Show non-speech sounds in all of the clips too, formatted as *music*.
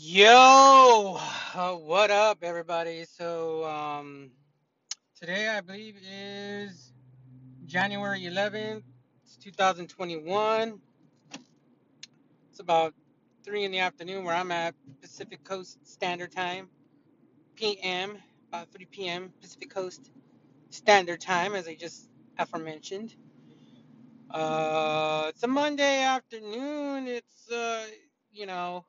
Yo, uh, what up, everybody? So, um, today I believe is January 11th, it's 2021. It's about 3 in the afternoon where I'm at Pacific Coast Standard Time, PM, about 3 p.m. Pacific Coast Standard Time, as I just aforementioned. Uh, it's a Monday afternoon. It's, uh, you know,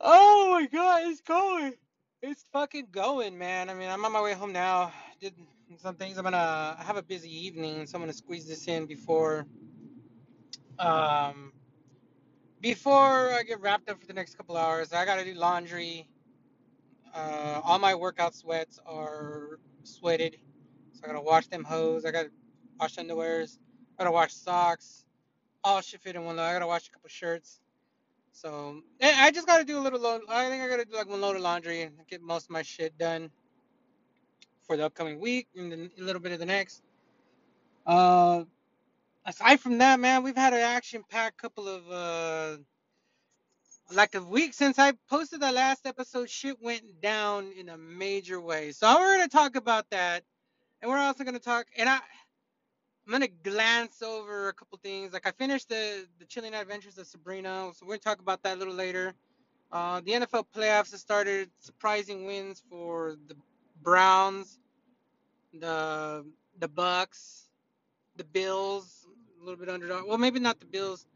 Oh my god, it's going. It's fucking going, man. I mean, I'm on my way home now. Did some things. I'm gonna I have a busy evening, so I'm gonna squeeze this in before um before I get wrapped up for the next couple hours. I gotta do laundry. Uh, all my workout sweats are sweated, so I gotta wash them hose. I gotta wash underwears. I gotta wash socks. All should fit in one load. I gotta wash a couple shirts. So I just gotta do a little. Load, I think I gotta do like one load of laundry and get most of my shit done for the upcoming week and then a little bit of the next. Uh, aside from that, man, we've had an action-packed couple of uh, like a week since I posted the last episode. Shit went down in a major way. So we're gonna talk about that, and we're also gonna talk. And I, I'm gonna glance over a couple things. Like I finished the the Chilling Adventures of Sabrina, so we're gonna talk about that a little later. Uh, the NFL playoffs have started. Surprising wins for the Browns, the the Bucs, the Bills. A little bit underdog. Well, maybe not the Bills.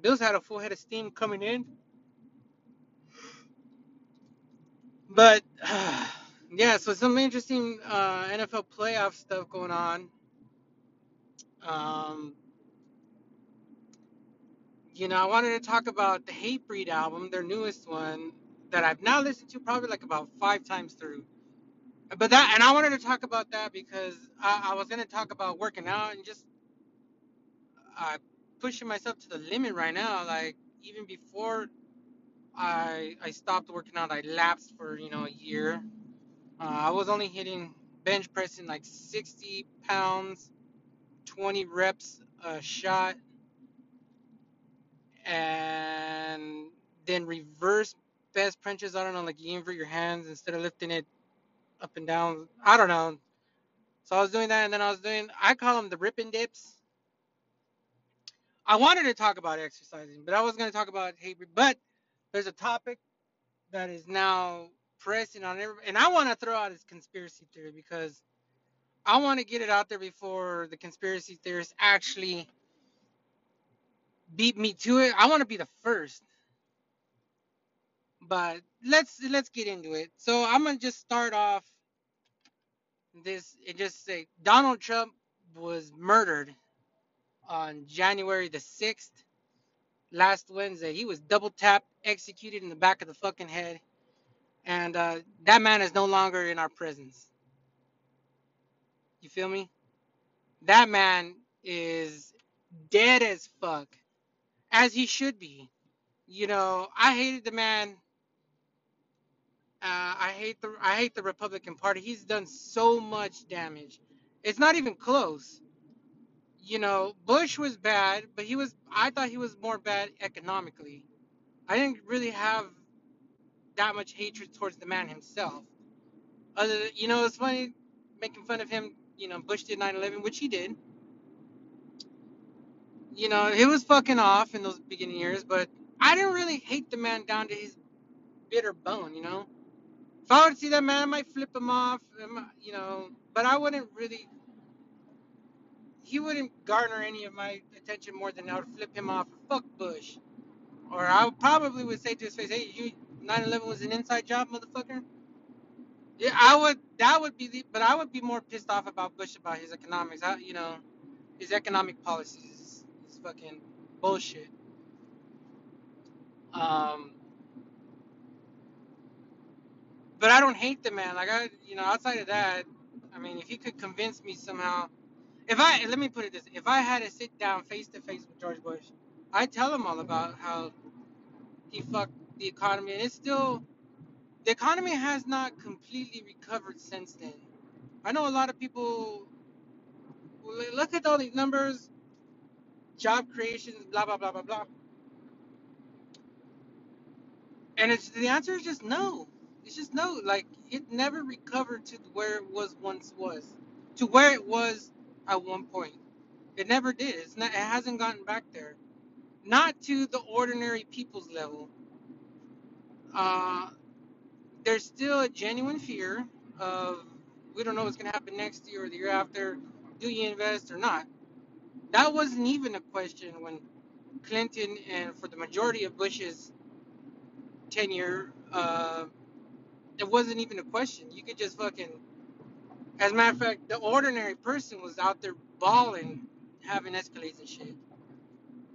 Bills had a full head of steam coming in, but *sighs* yeah. So some interesting uh, NFL playoff stuff going on. Um, you know, I wanted to talk about the Hatebreed album, their newest one, that I've now listened to probably like about five times through. But that, and I wanted to talk about that because I, I was gonna talk about working out and just uh, pushing myself to the limit right now. Like even before I I stopped working out, I lapsed for you know a year. Uh, I was only hitting bench pressing like 60 pounds, 20 reps a shot, and then reverse best punches. I don't know, like you invert your hands instead of lifting it up and down. I don't know. So I was doing that, and then I was doing I call them the ripping dips. I wanted to talk about exercising, but I was going to talk about hate. But there's a topic that is now pressing on everybody, and I want to throw out this conspiracy theory because I want to get it out there before the conspiracy theorists actually beat me to it. I want to be the first. But let's let's get into it. So I'm gonna just start off this and just say Donald Trump was murdered on January the 6th, last Wednesday. He was double tapped, executed in the back of the fucking head. And uh, that man is no longer in our presence. You feel me? That man is dead as fuck, as he should be. You know, I hated the man. Uh, I hate the I hate the Republican Party. He's done so much damage. It's not even close. You know, Bush was bad, but he was I thought he was more bad economically. I didn't really have that much hatred towards the man himself. Other than, you know, it's funny making fun of him. You know, Bush did 9/11, which he did. You know, he was fucking off in those beginning years, but I didn't really hate the man down to his bitter bone. You know, if I would see that man, I might flip him off. You know, but I wouldn't really. He wouldn't garner any of my attention more than I would flip him off. Fuck Bush. Or I probably would say to his face, "Hey, you 9/11 was an inside job, motherfucker." Yeah, I would. That would be the. But I would be more pissed off about Bush about his economics. I, you know, his economic policies is, is fucking bullshit. Um, but I don't hate the man. Like I, you know, outside of that, I mean, if he could convince me somehow, if I let me put it this, if I had to sit down face to face with George Bush, I'd tell him all about how he fucked the economy, and it's still the economy has not completely recovered since then. I know a lot of people look at all these numbers, job creations, blah blah blah blah blah. And it's the answer is just no. It's just no. Like it never recovered to where it was once was, to where it was at one point. It never did. It's not. It hasn't gotten back there. Not to the ordinary people's level. Uh, there's still a genuine fear of we don't know what's gonna happen next year or the year after. Do you invest or not? That wasn't even a question when Clinton and for the majority of Bush's tenure, uh, it wasn't even a question. You could just fucking, as a matter of fact, the ordinary person was out there balling, having escalades and shit.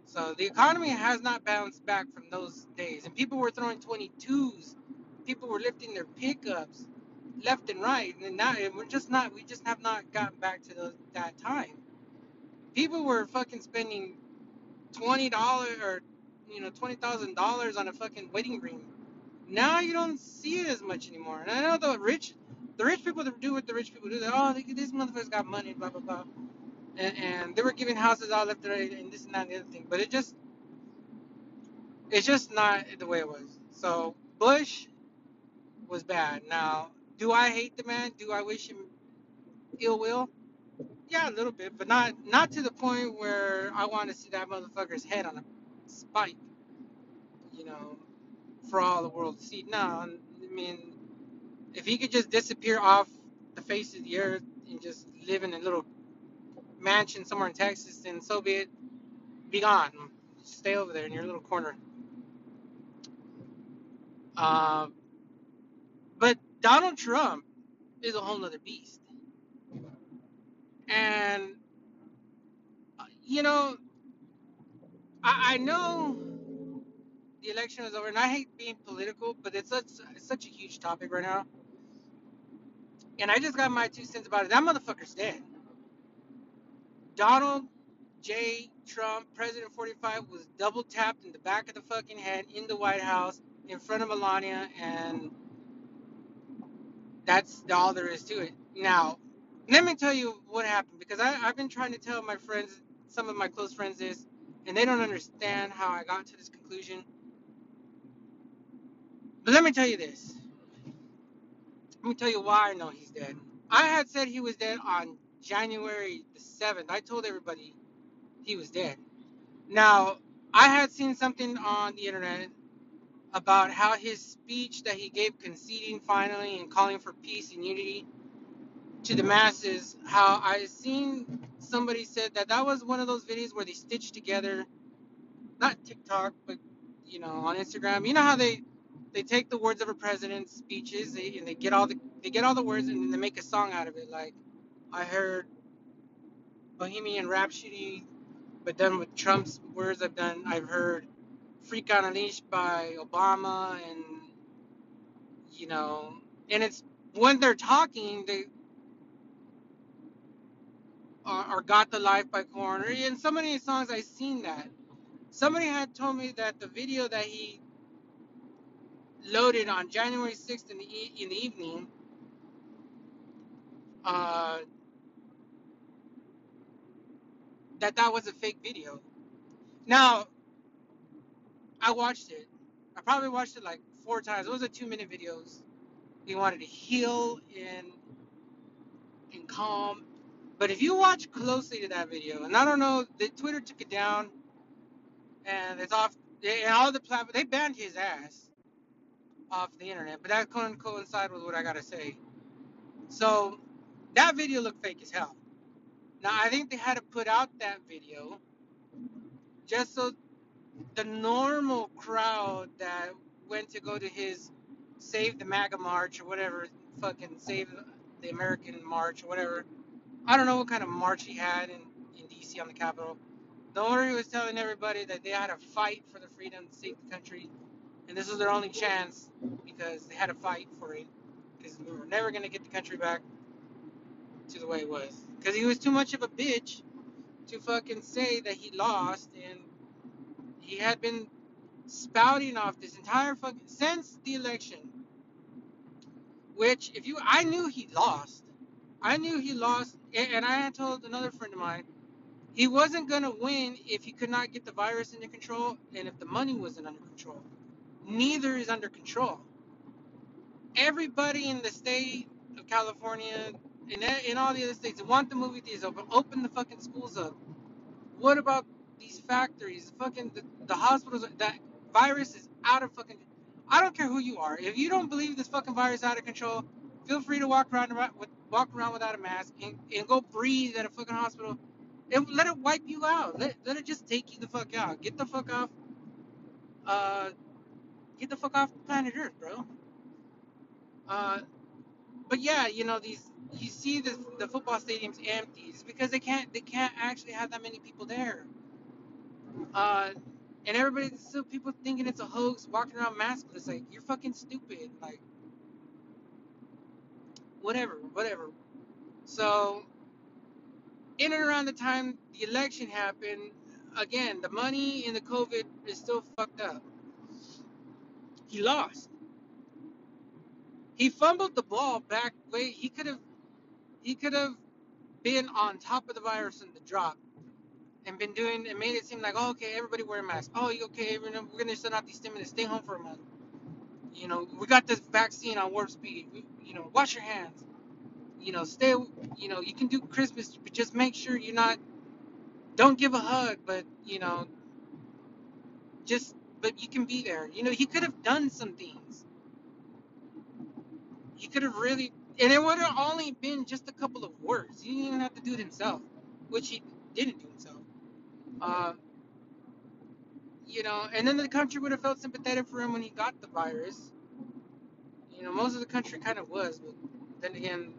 So the economy has not bounced back from those days, and people were throwing 22s. People were lifting their pickups left and right, and now we're just not. We just have not gotten back to those, that time. People were fucking spending twenty dollars or you know twenty thousand dollars on a fucking wedding ring. Now you don't see it as much anymore. And I know the rich, the rich people do what the rich people do. They're oh these motherfuckers got money, blah blah blah, and, and they were giving houses all left and right and this and that and the other thing. But it just, it's just not the way it was. So Bush was bad. Now, do I hate the man? Do I wish him ill will? Yeah, a little bit, but not not to the point where I want to see that motherfucker's head on a spike, you know, for all the world to see. No, I mean, if he could just disappear off the face of the earth and just live in a little mansion somewhere in Texas, then so be it. Be gone. Stay over there in your little corner. Uh, but Donald Trump is a whole nother beast. And, uh, you know, I, I know the election is over, and I hate being political, but it's such, it's such a huge topic right now. And I just got my two cents about it. That motherfucker's dead. Donald J. Trump, President 45, was double tapped in the back of the fucking head in the White House in front of Melania, and that's all there is to it. Now, let me tell you what happened because I, I've been trying to tell my friends, some of my close friends, this, and they don't understand how I got to this conclusion. But let me tell you this. Let me tell you why I know he's dead. I had said he was dead on January the 7th. I told everybody he was dead. Now, I had seen something on the internet about how his speech that he gave conceding finally and calling for peace and unity to the masses, how I seen somebody said that that was one of those videos where they stitched together, not TikTok, but you know, on Instagram. You know how they they take the words of a president's speeches and they get all the they get all the words and then they make a song out of it. Like I heard Bohemian Rhapsody, but then with Trump's words, I've done I've heard Freak on a Leash by Obama, and you know, and it's when they're talking they or, Got the Life by Korn, and so many songs I've seen that. Somebody had told me that the video that he loaded on January 6th in the e- in the evening, uh, that that was a fake video. Now I watched it. I probably watched it like four times. It was a two minute videos. He wanted to heal and and calm. But if you watch closely to that video, and I don't know, the Twitter took it down, and it's off. And all the platforms they banned his ass off the internet. But that couldn't coincide with what I gotta say. So that video looked fake as hell. Now I think they had to put out that video just so the normal crowd that went to go to his Save the MAGA march or whatever, fucking Save the American march or whatever. I don't know what kind of march he had in, in DC on the Capitol. The owner was telling everybody that they had to fight for the freedom to save the country, and this was their only chance because they had to fight for it because we were never going to get the country back to the way it was. Because he was too much of a bitch to fucking say that he lost and he had been spouting off this entire fucking since the election. Which, if you, I knew he lost. I knew he lost, and I had told another friend of mine he wasn't gonna win if he could not get the virus under control and if the money wasn't under control. neither is under control. Everybody in the state of California, and in all the other states, want the movie theaters open. Open the fucking schools up. What about these factories? Fucking the, the hospitals. That virus is out of fucking. I don't care who you are. If you don't believe this fucking virus is out of control, feel free to walk around with walk around without a mask and, and go breathe at a fucking hospital. And let it wipe you out. Let, let it just take you the fuck out. Get the fuck off. Uh, get the fuck off planet Earth, bro. Uh, but yeah, you know these. You see the the football stadiums empty. It's because they can't they can't actually have that many people there. Uh, and everybody still people thinking it's a hoax, walking around maskless. Like you're fucking stupid. Like whatever, whatever. So in and around the time the election happened, again the money in the COVID is still fucked up. He lost. He fumbled the ball back. Wait, he could have he could have been on top of the virus in the drop and been doing and made it seem like oh okay everybody wear a mask. Oh you okay we're gonna send out these stimulus stay home for a month. You know we got this vaccine on warp speed. You know wash your hands. You know stay you know you can do christmas but just make sure you're not don't give a hug but you know just but you can be there. You know he could have done some things. He could have really and it would have only been just a couple of words he didn't even have to do it himself which he didn't do himself uh, you know, and then the country would have felt sympathetic for him when he got the virus. You know, most of the country kind of was, but then again,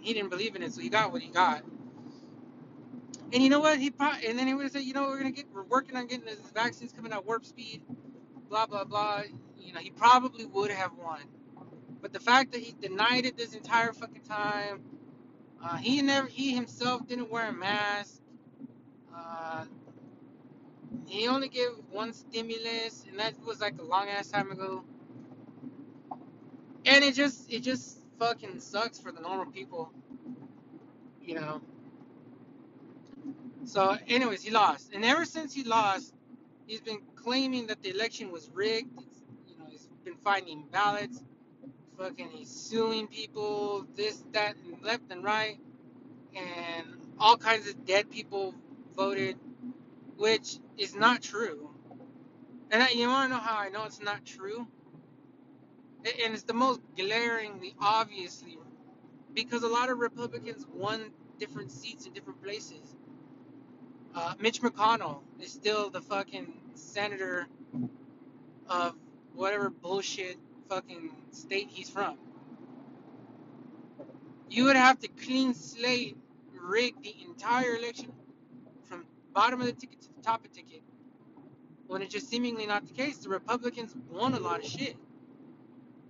he didn't believe in it, so he got what he got. And you know what? He probably, and then he would have said, you know, we're gonna get, we're working on getting this vaccines coming out warp speed, blah blah blah. You know, he probably would have won. But the fact that he denied it this entire fucking time, uh, he never, he himself didn't wear a mask. Uh, he only gave one stimulus, and that was like a long ass time ago. And it just, it just fucking sucks for the normal people, you know. So, anyways, he lost, and ever since he lost, he's been claiming that the election was rigged. It's, you know, he's been finding ballots. Fucking, he's suing people, this, that, and left and right, and all kinds of dead people voted, which is not true. And I, you want to know how I know it's not true? And it's the most glaringly, obviously, because a lot of Republicans won different seats in different places. Uh, Mitch McConnell is still the fucking senator of whatever bullshit fucking state he's from. You would have to clean slate rig the entire election bottom of the ticket to the top of the ticket. When it's just seemingly not the case, the Republicans won a lot of shit.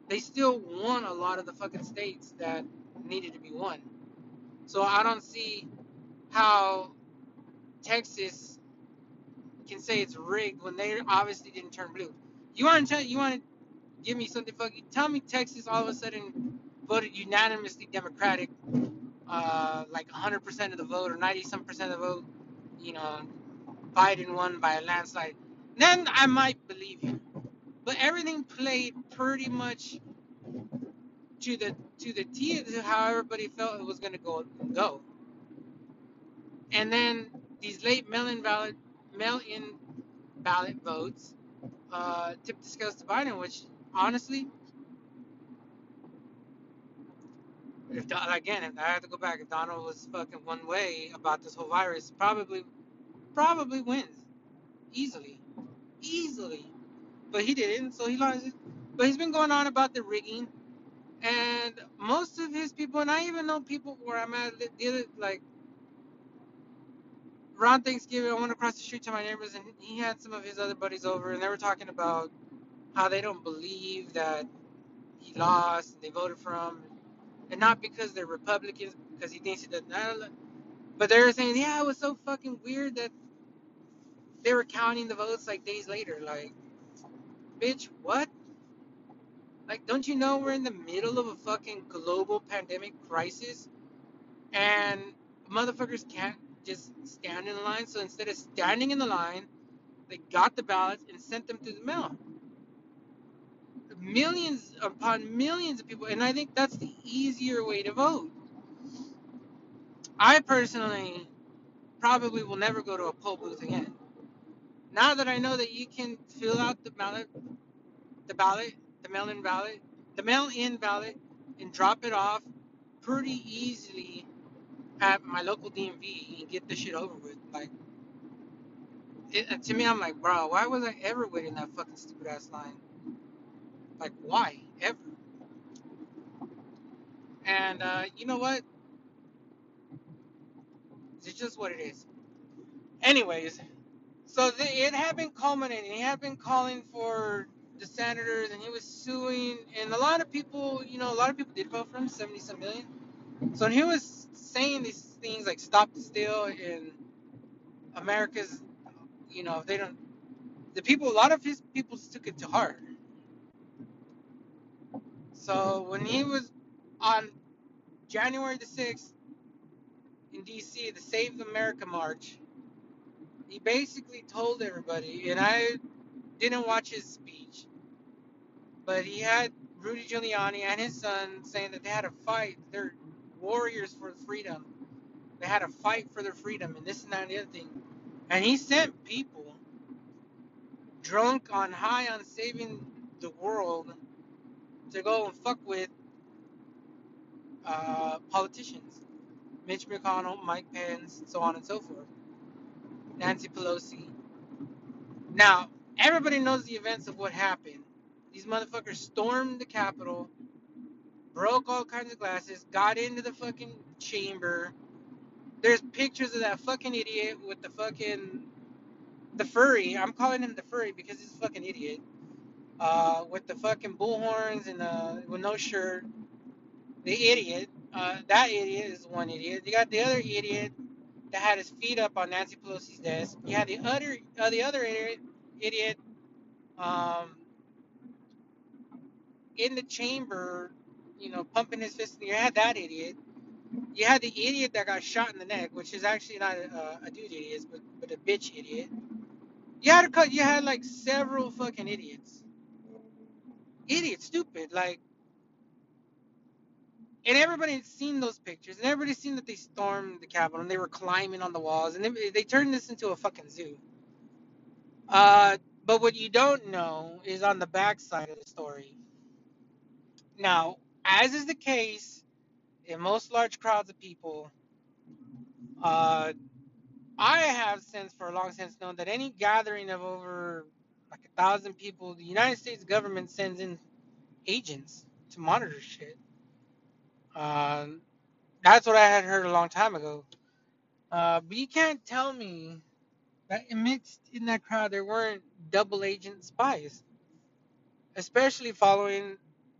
They still won a lot of the fucking states that needed to be won. So I don't see how Texas can say it's rigged when they obviously didn't turn blue. You want to tell you want to give me something fucking? Tell me Texas all of a sudden voted unanimously Democratic, uh, like 100% of the vote or 90 some percent of the vote you know, Biden won by a landslide, then I might believe you. But everything played pretty much to the to the T to how everybody felt it was gonna go go. And then these late mail-in ballot mail-in ballot votes uh, tipped the scales to Biden, which honestly, if again, if I have to go back, if Donald was fucking one way about this whole virus, probably probably wins easily, easily. But he didn't, so he lost. But he's been going on about the rigging, and most of his people, and I even know people where I'm at, like around Thanksgiving, I went across the street to my neighbors, and he had some of his other buddies over, and they were talking about how they don't believe that he lost, and they voted for him, and not because they're Republicans, because he thinks he doesn't. But they were saying, yeah, it was so fucking weird that they were counting the votes like days later. Like, bitch, what? Like, don't you know we're in the middle of a fucking global pandemic crisis? And motherfuckers can't just stand in the line. So instead of standing in the line, they got the ballots and sent them through the mail. Millions upon millions of people, and I think that's the easier way to vote. I personally probably will never go to a poll booth again. Now that I know that you can fill out the ballot, the ballot, the mail-in ballot, the mail-in ballot, and drop it off pretty easily at my local DMV and get the shit over with. Like, it, to me, I'm like, bro, why was I ever waiting that fucking stupid ass line? Like, why ever? And uh, you know what? It's just what it is. Anyways, so the, it had been culminating. He had been calling for the senators, and he was suing. And a lot of people, you know, a lot of people did vote for him, seventy some million. So he was saying these things like "Stop the Steal" and America's, you know, they don't, the people, a lot of his people took it to heart. So when he was on January the sixth in D.C., the Save America March, he basically told everybody, and I didn't watch his speech, but he had Rudy Giuliani and his son saying that they had to fight. They're warriors for freedom. They had to fight for their freedom and this and that and the other thing. And he sent people drunk on high on saving the world to go and fuck with uh, politicians. Mitch McConnell, Mike Pence, so on and so forth. Nancy Pelosi. Now, everybody knows the events of what happened. These motherfuckers stormed the Capitol, broke all kinds of glasses, got into the fucking chamber. There's pictures of that fucking idiot with the fucking the furry. I'm calling him the furry because he's a fucking idiot. Uh, with the fucking bullhorns and uh, with no shirt. The idiot. Uh, that idiot is one idiot. You got the other idiot that had his feet up on Nancy Pelosi's desk. You had the other, uh, the other idiot, idiot, um, in the chamber, you know, pumping his fist. You had that idiot. You had the idiot that got shot in the neck, which is actually not a, a dude idiot, but but a bitch idiot. You had a. You had like several fucking idiots. Idiot, stupid, like. And everybody had seen those pictures, and everybody seen that they stormed the Capitol and they were climbing on the walls, and they, they turned this into a fucking zoo. Uh, but what you don't know is on the backside of the story. Now, as is the case in most large crowds of people, uh, I have since for a long since known that any gathering of over like a thousand people, the United States government sends in agents to monitor shit. Um, that's what I had heard a long time ago. Uh, but you can't tell me that amidst in that crowd there weren't double agent spies, especially following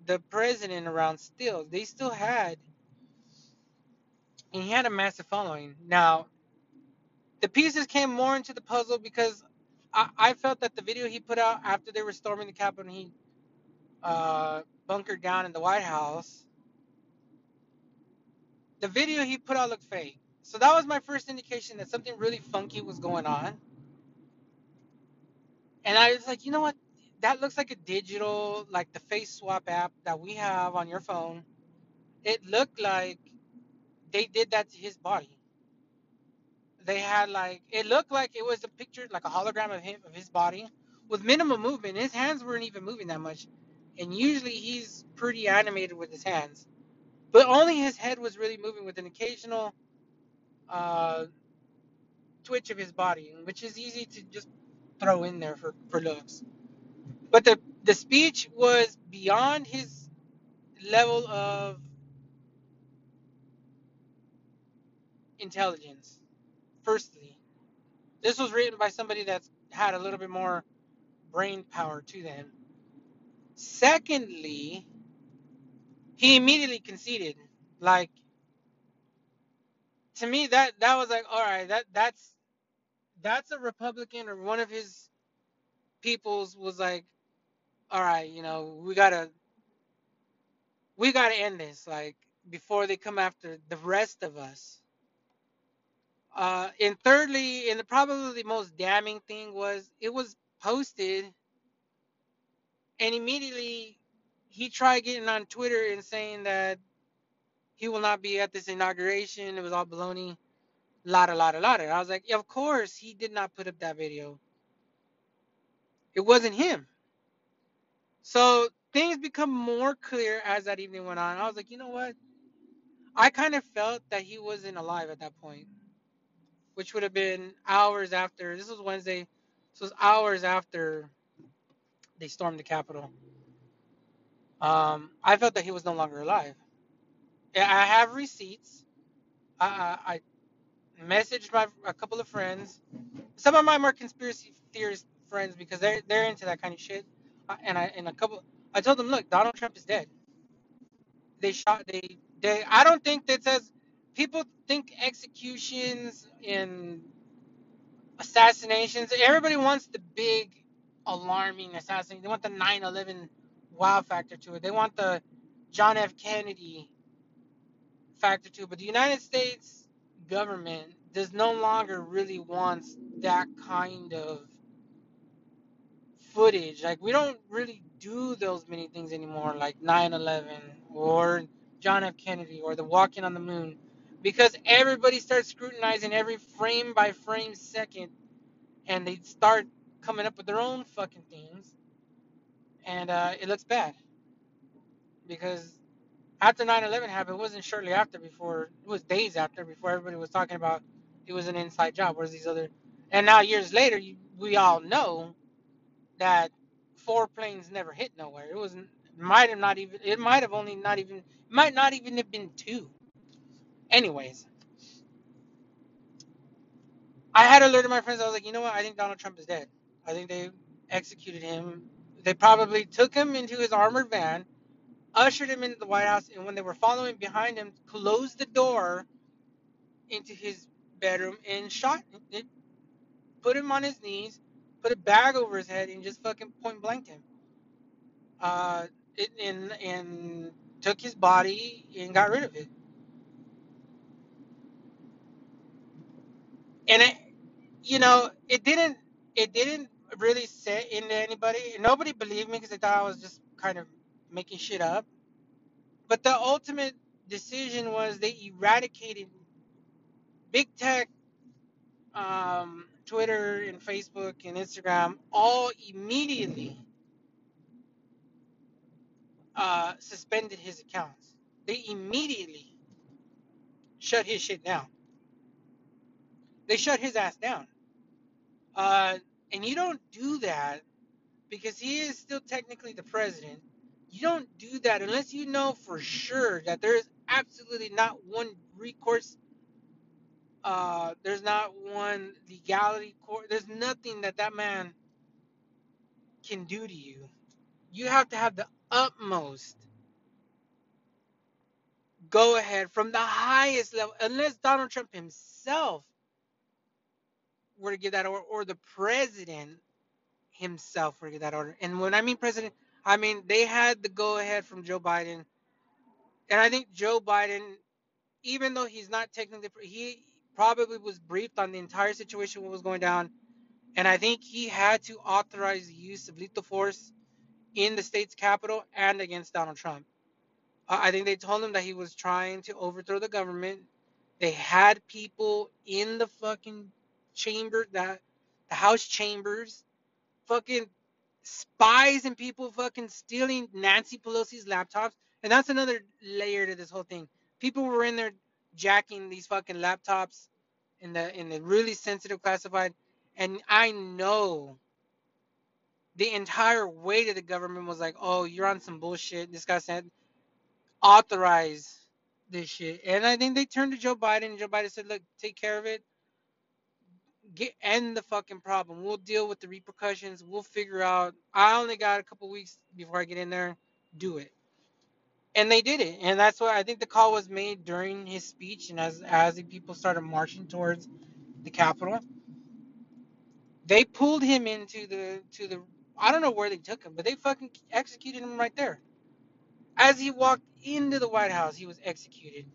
the president around still. They still had, and he had a massive following. Now, the pieces came more into the puzzle because I, I felt that the video he put out after they were storming the Capitol and he uh, bunkered down in the White House, the video he put out looked fake. So that was my first indication that something really funky was going on. And I was like, you know what? That looks like a digital, like the face swap app that we have on your phone. It looked like they did that to his body. They had like it looked like it was a picture, like a hologram of him of his body with minimal movement. His hands weren't even moving that much, and usually he's pretty animated with his hands, but only his head was really moving with an occasional uh, twitch of his body, which is easy to just throw in there for for looks. But the the speech was beyond his level of intelligence. Firstly, this was written by somebody that's had a little bit more brain power to them. Secondly, he immediately conceded. Like to me, that that was like, all right, that that's that's a Republican or one of his peoples was like, all right, you know, we gotta we gotta end this like before they come after the rest of us. Uh, and thirdly, and the probably the most damning thing was it was posted, and immediately he tried getting on Twitter and saying that he will not be at this inauguration. It was all baloney. Lotta, lotta, lotta. I was like, of course he did not put up that video. It wasn't him. So things become more clear as that evening went on. I was like, you know what? I kind of felt that he wasn't alive at that point, which would have been hours after. This was Wednesday. It was hours after they stormed the Capitol. Um, I felt that he was no longer alive. I have receipts. I, I, I messaged my a couple of friends. Some of my more conspiracy theorist friends because they're they're into that kind of shit. Uh, And I and a couple, I told them, look, Donald Trump is dead. They shot. They they. I don't think that says people think executions and assassinations. Everybody wants the big, alarming assassination. They want the 9/11 wow factor to it. They want the John F. Kennedy factor to it. But the United States government does no longer really wants that kind of footage. Like we don't really do those many things anymore, like 9/11 or John F. Kennedy or the walking on the moon, because everybody starts scrutinizing every frame by frame second, and they start coming up with their own fucking things, and uh, it looks bad because after 9/11 happened, it wasn't shortly after before it was days after before everybody was talking about it was an inside job. Whereas these other, and now years later, we all know that four planes never hit nowhere. It wasn't. Might have not even. It might have only not even. Might not even have been two. Anyways, I had alerted my friends. I was like, you know what? I think Donald Trump is dead. I think they executed him. They probably took him into his armored van, ushered him into the White House, and when they were following behind him, closed the door into his bedroom and shot. It put him on his knees, put a bag over his head, and just fucking point blanked him. Uh, it, and and took his body and got rid of it. And it, you know, it didn't it didn't really set into anybody. Nobody believed me because they thought I was just kind of making shit up. But the ultimate decision was they eradicated big tech, um, Twitter and Facebook and Instagram all immediately uh, suspended his accounts. They immediately shut his shit down. They shut his ass down. Uh, and you don't do that because he is still technically the president. You don't do that unless you know for sure that there is absolutely not one recourse. Uh, there's not one legality court. There's nothing that that man can do to you. You have to have the utmost go ahead from the highest level, unless Donald Trump himself were to give that order, or the president himself were to give that order. And when I mean president, I mean they had the go ahead from Joe Biden, and I think Joe Biden, even though he's not technically, he probably was briefed on the entire situation, what was going down, and I think he had to authorize the use of lethal force in the state's capital and against Donald Trump. I think they told him that he was trying to overthrow the government. They had people in the fucking chamber, that the House chambers, fucking spies and people fucking stealing Nancy Pelosi's laptops. And that's another layer to this whole thing. People were in there jacking these fucking laptops in the in the really sensitive classified. And I know the entire weight of the government was like, oh, you're on some bullshit. This guy said authorize this shit. And I think they turned to Joe Biden Joe Biden said, look, take care of it. Get end the fucking problem. We'll deal with the repercussions. We'll figure out I only got a couple weeks before I get in there. Do it. And they did it. And that's why I think the call was made during his speech and as as the people started marching towards the Capitol. They pulled him into the to the I don't know where they took him, but they fucking executed him right there. As he walked into the White House, he was executed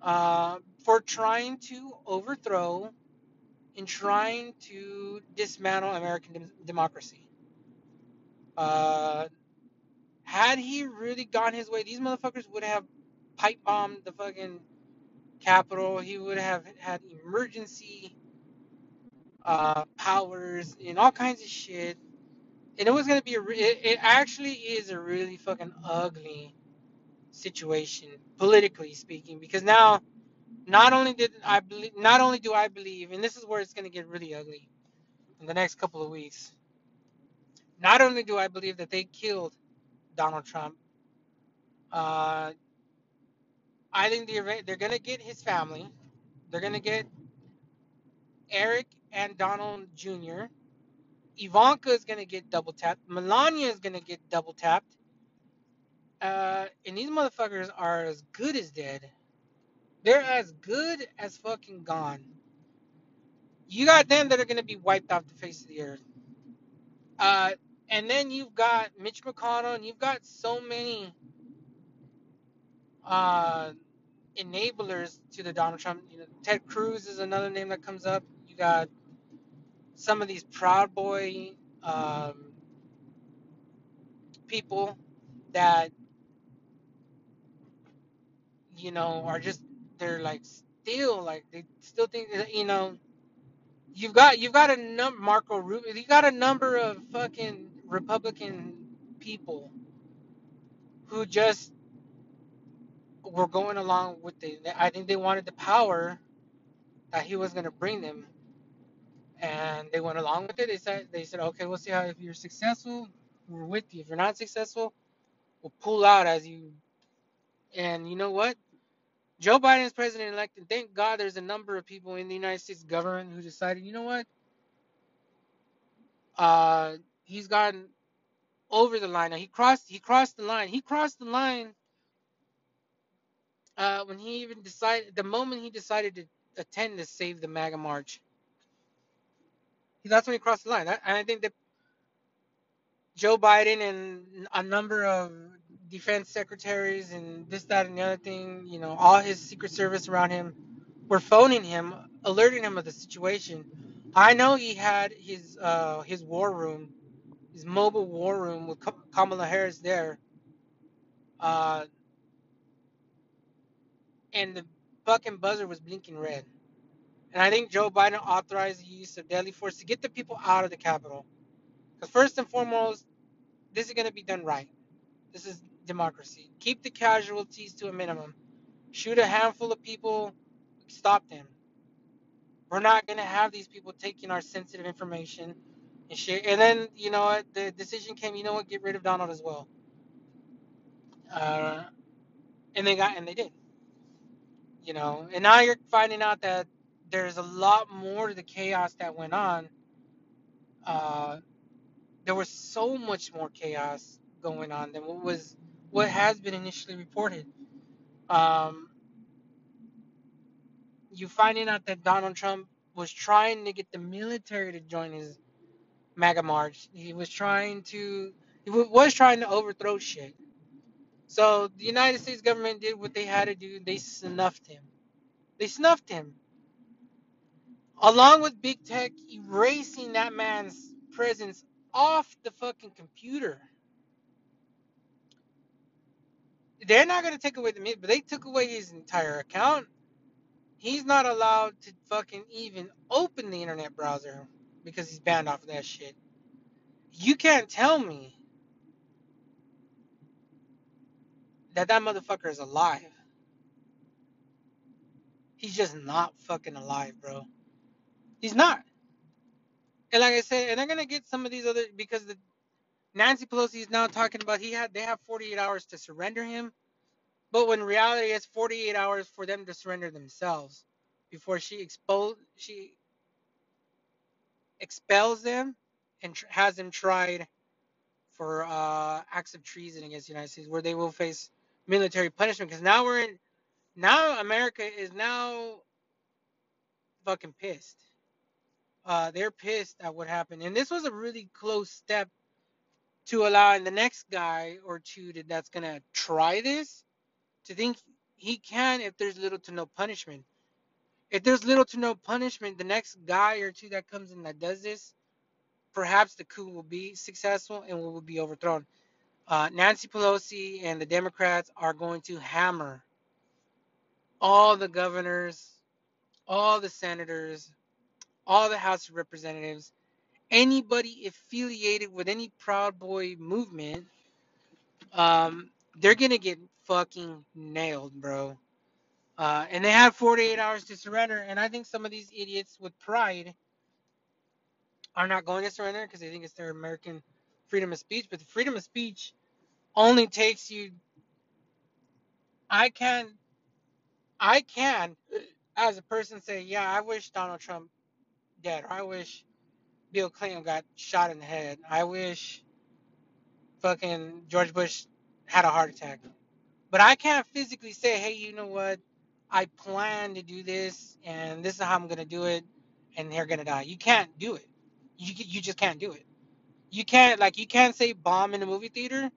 uh, for trying to overthrow and trying to dismantle American dem- democracy. Uh, Had he really gone his way, these motherfuckers would have pipe bombed the fucking Capitol. He would have had emergency uh, powers and all kinds of shit. And it was gonna be a. Re- it, it actually is a really fucking ugly situation politically speaking because now not only did I believe, not only do I believe, and this is where it's gonna get really ugly in the next couple of weeks. Not only do I believe that they killed Donald Trump, uh, I think they're they're gonna get his family. They're gonna get Eric and Donald Jr. Ivanka is gonna get double tapped. Melania is gonna get double tapped. Uh, and these motherfuckers are as good as dead. They're as good as fucking gone. You got them that are gonna be wiped off the face of the earth. Uh, and then you've got Mitch McConnell, and you've got so many uh, enablers to the Donald Trump. You know, Ted Cruz is another name that comes up. You got some of these Proud Boy um, people that you know are just they're mm-hmm. like still like they still think that you know you've got you've got a number Marco Rubio. You got a number of fucking Republican people who just were going along with the. I think they wanted the power that he was going to bring them, and they went along with it. They said they said, okay, we'll see how if you're successful, we're with you. If you're not successful, we'll pull out as you. And you know what? Joe Biden is president elect, and thank God there's a number of people in the United States government who decided, you know what? Uh, he's gotten over the line. Now, he crossed. He crossed the line. He crossed the line uh, when he even decided. The moment he decided to attend to save the MAGA march, that's when he crossed the line. and I think that Joe Biden and a number of defense secretaries and this, that, and the other thing, you know, all his Secret Service around him were phoning him, alerting him of the situation. I know he had his uh, his war room, his mobile war room with Kamala Harris there, uh, and the fucking buzzer was blinking red. And I think Joe Biden authorized the use of deadly force to get the people out of the Capitol. Because first and foremost, this is going to be done right. This is democracy. Keep the casualties to a minimum. Shoot a handful of people, stop them. We're not going to have these people taking our sensitive information and share. And then, you know what? The decision came, you know what? Get rid of Donald as well. Uh, and they got, and they did. You know, and now you're finding out that there's a lot more to the chaos that went on. Uh, there was so much more chaos going on than what was what has been initially reported. Um, you finding out that Donald Trump was trying to get the military to join his MAGA march. He was trying to he was trying to overthrow shit. So the United States government did what they had to do. They snuffed him. They snuffed him. Along with big tech erasing that man's presence off the fucking computer. They're not gonna take away the myth, but they took away his entire account. He's not allowed to fucking even open the internet browser because he's banned off of that shit. You can't tell me that that motherfucker is alive. He's just not fucking alive, bro. He's not. And like I said, and they're gonna get some of these other because the Nancy Pelosi is now talking about he had they have 48 hours to surrender him, but when reality it's 48 hours for them to surrender themselves before she expose she expels them and tr- has them tried for uh, acts of treason against the United States, where they will face military punishment. Because now we're in now America is now fucking pissed uh, they're pissed at what happened. And this was a really close step to allowing the next guy or two that, that's going to try this to think he can if there's little to no punishment. If there's little to no punishment, the next guy or two that comes in that does this, perhaps the coup will be successful and will be overthrown. Uh, Nancy Pelosi and the Democrats are going to hammer all the governors, all the senators, all the House of Representatives, anybody affiliated with any Proud Boy movement, um, they're gonna get fucking nailed, bro. Uh, and they have 48 hours to surrender. And I think some of these idiots with pride are not going to surrender because they think it's their American freedom of speech. But the freedom of speech only takes you. I can, I can, as a person, say, yeah, I wish Donald Trump dead, or I wish Bill Clinton got shot in the head. I wish fucking George Bush had a heart attack. But I can't physically say, hey, you know what? I plan to do this, and this is how I'm gonna do it, and they're gonna die. You can't do it. You you just can't do it. You can't like you can't say bomb in a movie theater.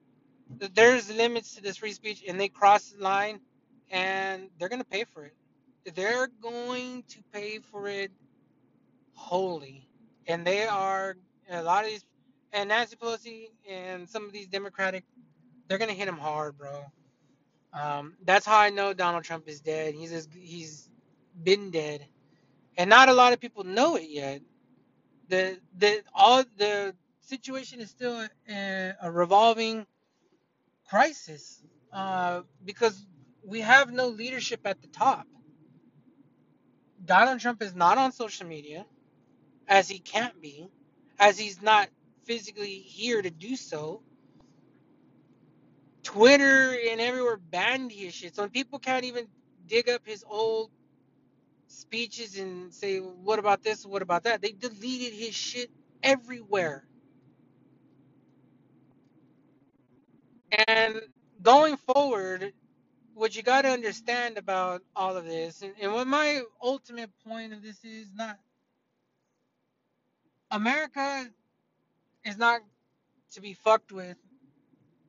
There's limits to this free speech, and they cross the line, and they're gonna pay for it. They're going to pay for it wholly, and they are a lot of these, and Nancy Pelosi and some of these Democratic, they're gonna hit him hard, bro Um, that's how I know Donald Trump is dead. He's just, he's been dead, and not a lot of people know it yet. The the all the situation is still a, a revolving crisis uh, because we have no leadership at the top. Donald Trump is not on social media, as he can't be, as he's not physically here to do so. Twitter and everywhere banned his shit, so people can't even dig up his old speeches and say, what about this? What about that? They deleted his shit everywhere. And going forward, what you got to understand about all of this, and, and what my ultimate point of this is not America is not to be fucked with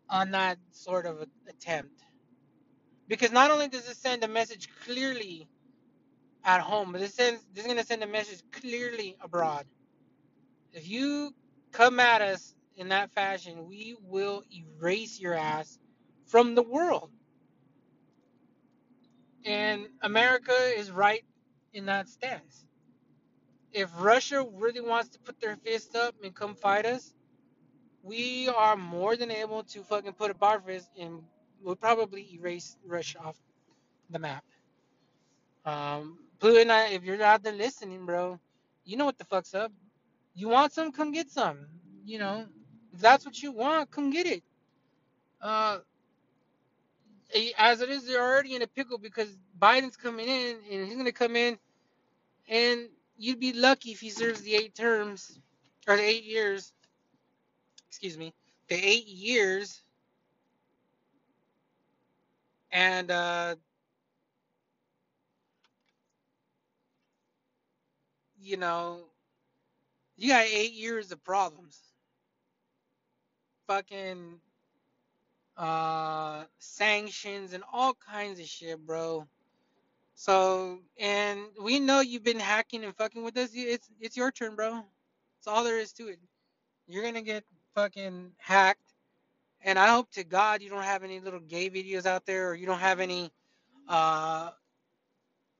on that sort of attempt. Because not only does it send a message clearly at home, but this sends this is gonna send a message clearly abroad. If you come at us in that fashion, we will erase your ass from the world. And America is right in that stance. If Russia really wants to put their fist up and come fight us, we are more than able to fucking put a bar fist and we'll probably erase Russia off the map. Um, Putin, if you're out there listening, bro, you know what the fuck's up. You want some? Come get some. You know, if that's what you want, come get it. Uh, as it is, they're already in a pickle because Biden's coming in and he's gonna come in, and you'd be lucky if he serves the eight terms or the eight years. Excuse me, the eight years, and uh, you know, you got eight years of problems. Fucking uh sanctions and all kinds of shit, bro. So, and we know you've been hacking and fucking with us. It's it's your turn, bro. That's all there is to it. You're gonna get fucking hacked. And I hope to God you don't have any little gay videos out there, or you don't have any, uh,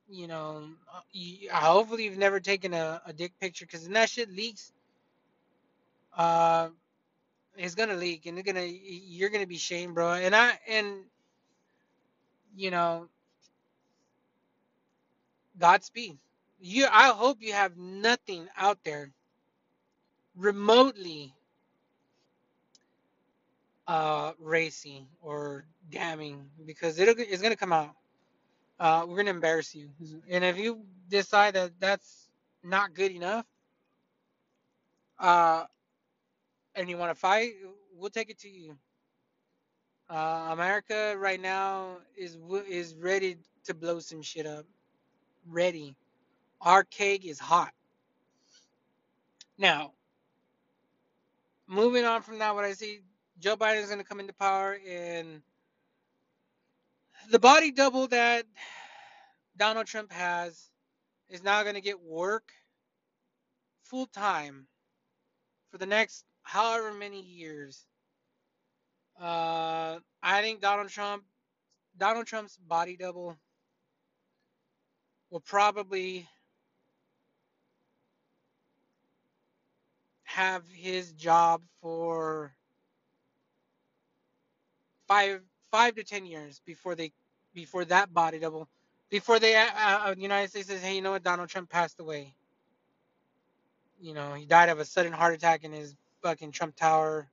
you know, you, hopefully you've never taken a, a dick picture, because that shit leaks, uh, it's gonna leak, and you're gonna, you're gonna be shamed, bro. And I, and you know, Godspeed. You, I hope you have nothing out there remotely uh, racy or damning because it'll, it's going to come out. Uh, we're going to embarrass you. And if you decide that that's not good enough uh, and you want to fight, we'll take it to you. Uh, America right now is is ready to blow some shit up. Ready. Our cake is hot. Now, moving on from that, what I see, Joe Biden is going to come into power, and the body double that Donald Trump has is now going to get work full time for the next however many years. Uh, I think Donald Trump, Donald Trump's body double will probably have his job for five five to ten years before they before that body double before they uh, uh, the United States says hey you know what? Donald Trump passed away. You know he died of a sudden heart attack in his fucking Trump Tower.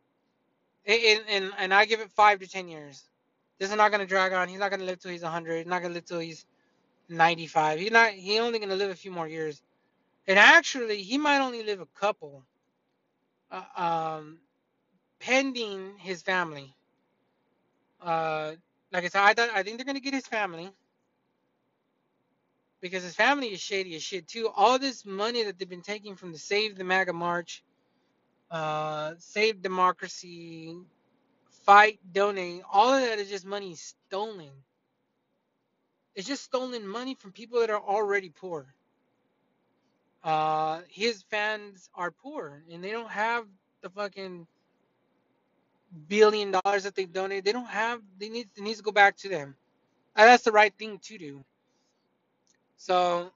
And and, and I give it five to ten years. This is not gonna drag on. He's not gonna live till he's 100 he's not gonna live till he's 95 he's not he only gonna live a few more years and actually he might only live a couple uh, um pending his family uh like I said I thought I think they're gonna get his family because his family is shady as shit too. All this money that they've been taking from the Save the MAGA March, uh, Save Democracy, Fight, Donate, all of that is just money stolen. It's just stolen money from people that are already poor. Uh, his fans are poor and they don't have the fucking billion dollars that they've donated. They don't have. They need. It needs to go back to them. And that's the right thing to do. So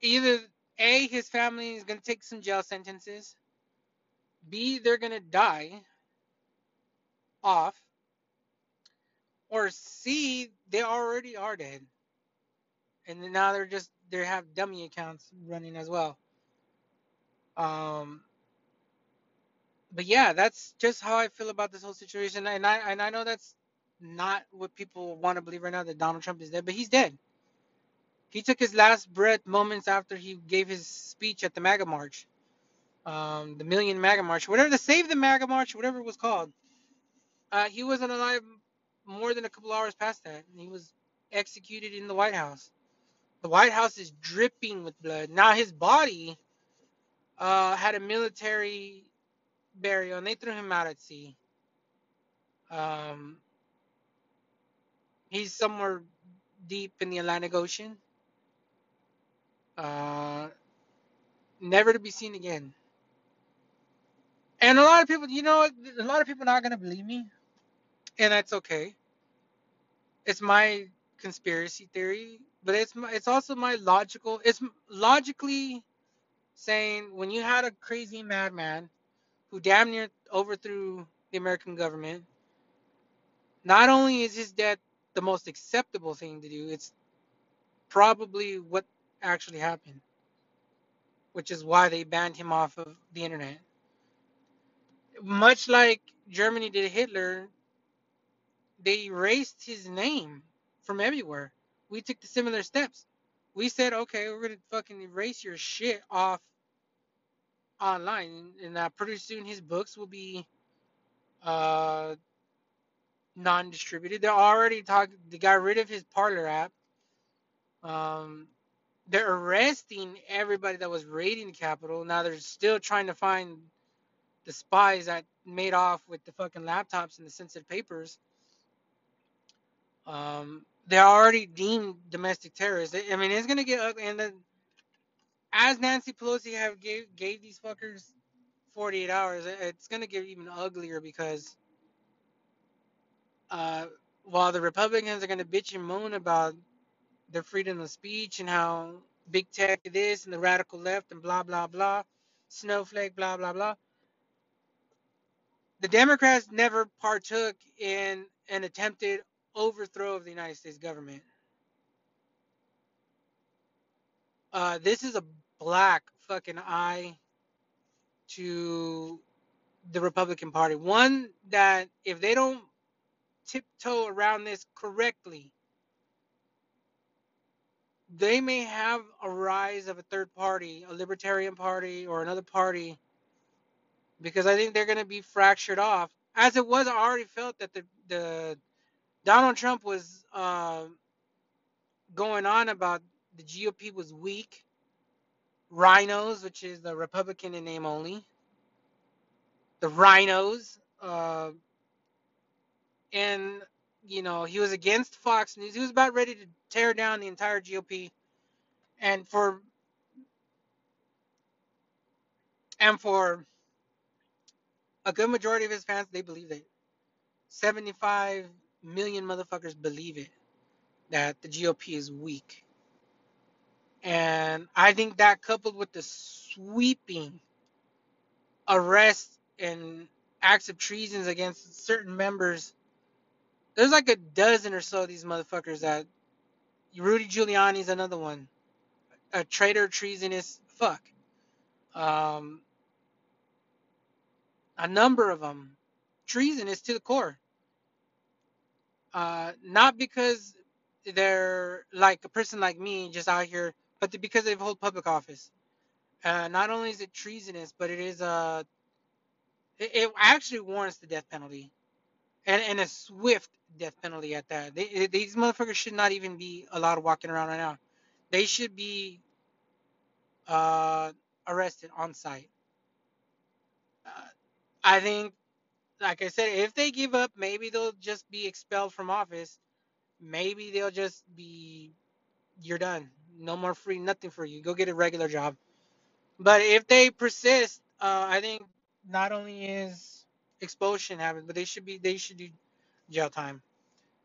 either A, his family is going to take some jail sentences. B, they're going to die off. Or C, they already are dead. And now they're just, they have dummy accounts running as well. Um, but yeah, that's just how I feel about this whole situation. And I, and I know that's not what people want to believe right now that Donald Trump is dead, but he's dead. He took his last breath moments after he gave his speech at the MAGA March, um, the Million MAGA March, whatever the Save the MAGA March, whatever it was called. Uh, he wasn't alive more than a couple hours past that. And he was executed in the White House. The White House is dripping with blood. Now his body uh, had a military burial, and they threw him out at sea. Um, he's somewhere deep in the Atlantic Ocean, uh, never to be seen again. And a lot of people, you know, a lot of people are not gonna believe me, and that's okay. It's my conspiracy theory, but it's my, it's also my logical. It's logically saying when you had a crazy madman who damn near overthrew the American government, not only is his death the most acceptable thing to do, it's probably what actually happened, which is why they banned him off of the internet. Much like Germany did Hitler, they erased his name from everywhere. We took the similar steps. We said, okay, we're gonna fucking erase your shit off online, and uh, pretty soon his books will be uh, non-distributed. They're already talking. They got rid of his Parler app. Um, they're arresting everybody that was raiding the Capitol. Now they're still trying to find the spies that made off with the fucking laptops and the sensitive papers. Um, they're already deemed domestic terrorists. I mean, it's gonna get ugly. And then, as Nancy Pelosi have gave gave these fuckers 48 hours, it's gonna get even uglier because uh, while the Republicans are gonna bitch and moan about their freedom of speech and how big tech it is and the radical left and blah blah blah, snowflake blah blah blah. The Democrats never partook in an attempted overthrow of the United States government. Uh, this is a black fucking eye to the Republican Party. One that if they don't tiptoe around this correctly, they may have a rise of a third party, a libertarian party or another party, because I think they're going to be fractured off. As it was, already felt that the the Donald Trump was uh, going on about the GOP was weak. RINOs, which is the Republican in name only, the RINOs, uh, and you know he was against Fox News. He was about ready to tear down the entire GOP, and for and for a good majority of his fans, they believed it. 75 million motherfuckers believe it that the GOP is weak. And I think that coupled with the sweeping arrests and acts of treasons against certain members, there's like a dozen or so of these motherfuckers that Rudy Giuliani's another one, a traitor, treasonous fuck. Um, a number of them, treasonous to the core. Uh, not because they're like a person like me just out here, but because they hold public office. Uh, not only is it treasonous, but it is uh, it, it actually warrants the death penalty, and and a swift death penalty at that. They, these motherfuckers should not even be allowed walking around right now. They should be uh, arrested on sight. Uh, I think, like I said, if they give up, maybe they'll just be expelled from office. Maybe they'll just be, you're done. No more free, nothing for you. Go get a regular job. But if they persist, uh, I think not only is expulsion happening, but they should be, they should do jail time.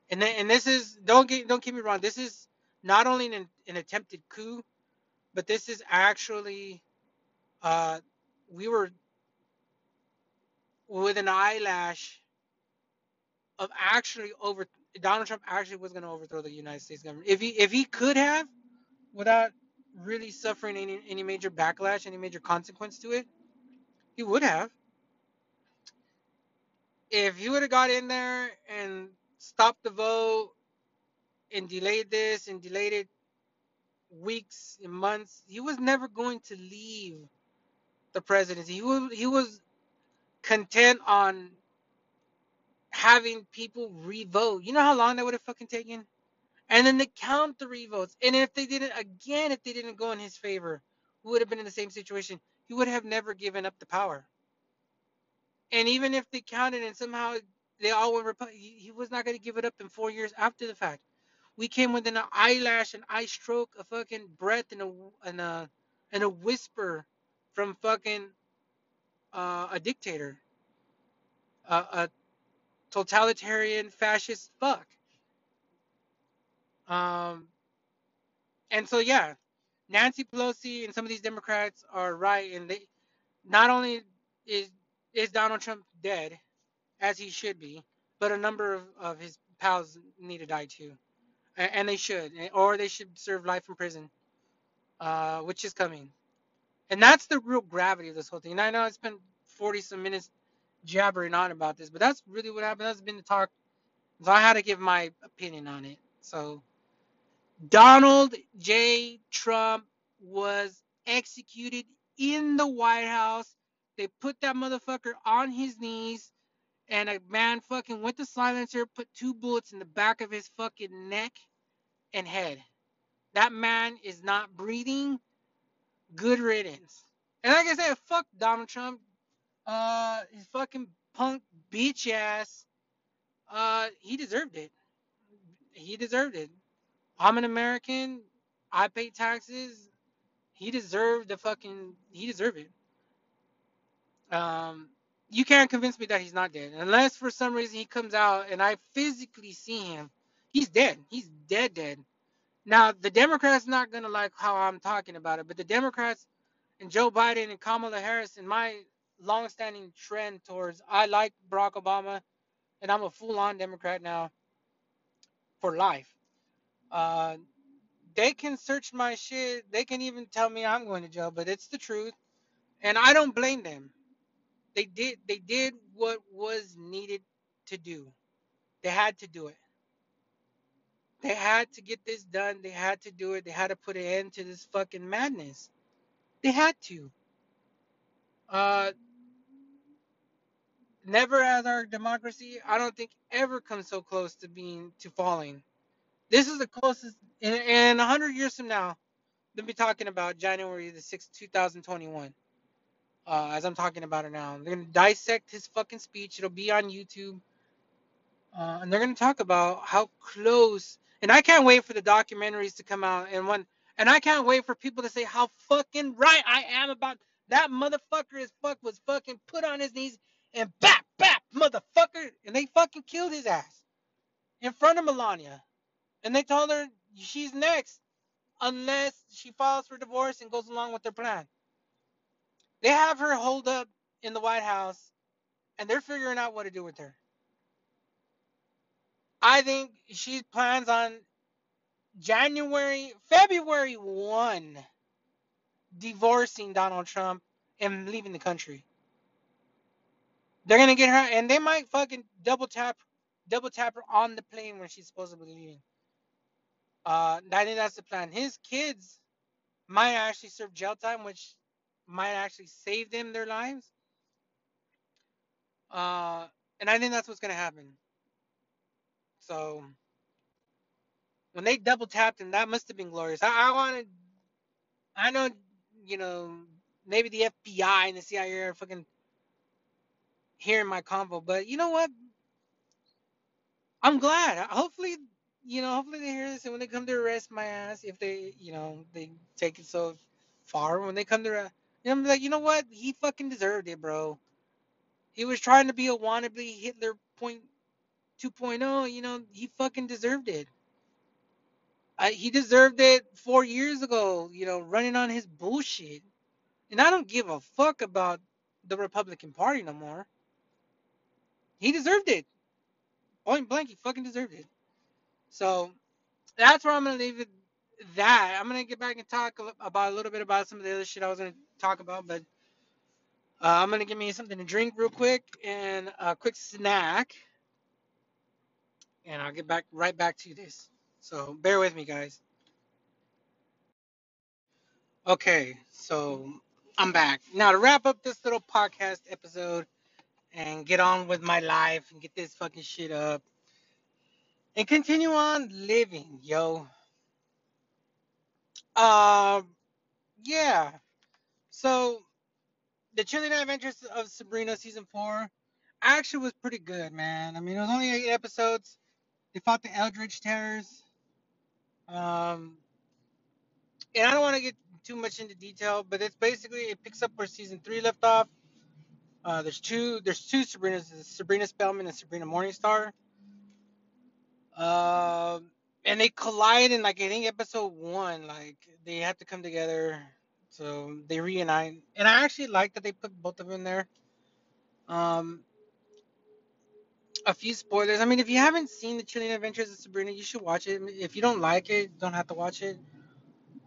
And then, and this is don't get don't get me wrong. This is not only an, an attempted coup, but this is actually uh, we were with an eyelash of actually over Donald Trump actually was going to overthrow the United States government. If he if he could have, without really suffering any any major backlash, any major consequence to it, he would have. If he would have got in there and stopped the vote and delayed this and delayed it weeks and months, he was never going to leave the presidency. He was he was content on having people revote. You know how long that would have fucking taken? And then to count the revotes. And if they didn't, again, if they didn't go in his favor, who would have been in the same situation? He would have never given up the power. And even if they counted and somehow they all were, he, he was not going to give it up in four years after the fact. We came within an eyelash, an eye stroke, a fucking breath, and a and a and a whisper from fucking uh, a dictator, uh, a totalitarian fascist fuck. Um, and so yeah, Nancy Pelosi and some of these Democrats are right, and they not only is is Donald Trump dead, as he should be, but a number of, of his pals need to die too, and, they should, or they should serve life in prison, uh, which is coming, and that's the real gravity of this whole thing. And I know I spent forty some minutes jabbering on about this, but that's really what happened. That's been the talk. So I had to give my opinion on it. So Donald J. Trump was executed in the White House. They put that motherfucker on his knees, and a man fucking went to silencer, put two bullets in the back of his fucking neck and head. That man is not breathing. Good riddance. And like I said, fuck Donald Trump. Uh, his fucking punk bitch ass. Uh, he deserved it. He deserved it. I'm an American. I pay taxes. He deserved the fucking. He deserved it. Um, you can't convince me that he's not dead, unless for some reason he comes out and I physically see him. He's dead. He's dead, dead. Now the Democrats not gonna like how I'm talking about it, but the Democrats and Joe Biden and Kamala Harris and my long-standing trend towards I like Barack Obama, and I'm a full-on Democrat now for life. Uh, they can search my shit. They can even tell me I'm going to jail, but it's the truth, and I don't blame them. They did they did what was needed to do. They had to do it. They had to get this done. They had to do it. They had to put an end to this fucking madness. They had to. Uh, never has our democracy, I don't think, ever come so close to being to falling. This is the closest in in a hundred years from now. They'll be talking about January the sixth, two thousand twenty-one. Uh, as I'm talking about it now, they're gonna dissect his fucking speech. It'll be on YouTube, uh, and they're gonna talk about how close. And I can't wait for the documentaries to come out. And when, and I can't wait for people to say how fucking right I am about that motherfucker. Is fuck was fucking put on his knees and bap bap motherfucker. and they fucking killed his ass in front of Melania. And they told her she's next unless she files for divorce and goes along with their plan. They have her holed up in the White House and they're figuring out what to do with her. I think she plans on January, February 1, divorcing Donald Trump and leaving the country. They're gonna get her, and they might fucking double tap, double tap her on the plane when she's supposedly leaving. Uh, I think that's the plan. His kids might actually serve jail time, which might actually save them their lives. Uh, and I think that's what's gonna happen. So when they double tapped him, that must have been glorious. I, I wanted, I know, you know, maybe the FBI and the CIA are fucking hearing my convo, but you know what? I'm glad. Hopefully, you know, hopefully they hear this, and when they come to arrest my ass, if they, you know, they take it so far, when they come to, you know, I'm like, you know what? He fucking deserved it, bro. He was trying to be a wannabe Hitler point 2.0. You know, he fucking deserved it. I, he deserved it four years ago. You know, running on his bullshit. And I don't give a fuck about the Republican Party no more. He deserved it. Point blank, he fucking deserved it. So that's where I'm gonna leave it. That I'm gonna get back and talk about a little bit about some of the other shit I was gonna talk about, but uh, I'm gonna give me something to drink real quick and a quick snack, and I'll get back right back to this. So bear with me, guys. Okay, so I'm back now to wrap up this little podcast episode and get on with my life and get this fucking shit up and continue on living, yo. Um, yeah. So the Chilling Adventures of Sabrina season four actually was pretty good, man. I mean, it was only eight episodes. They fought the Eldritch Terrors. Um, and I don't want to get too much into detail, but it's basically it picks up where season three left off. Uh, there's two there's two Sabrinas, Sabrina Spellman and Sabrina Morningstar. Um, and they collide in like I think episode one, like they have to come together, so they reunite. And I actually like that they put both of them there. Um, a few spoilers. I mean, if you haven't seen the Chilling Adventures of Sabrina, you should watch it. If you don't like it, don't have to watch it.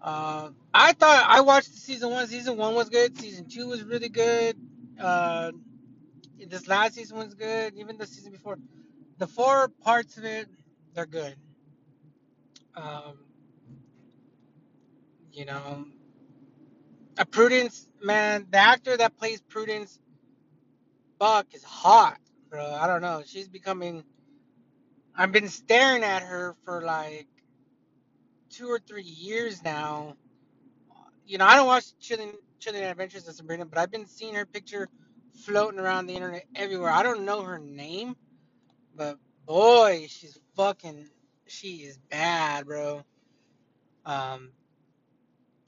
Uh, I thought I watched season one. Season one was good. Season two was really good. Uh, this last season was good. Even the season before, the four parts of it, they're good. Um, you know, a Prudence man, the actor that plays Prudence Buck is hot, bro. I don't know. She's becoming. I've been staring at her for like two or three years now. You know, I don't watch Chilling Chilling Adventures of Sabrina, but I've been seeing her picture floating around the internet everywhere. I don't know her name, but boy, she's fucking. She is bad, bro. Um,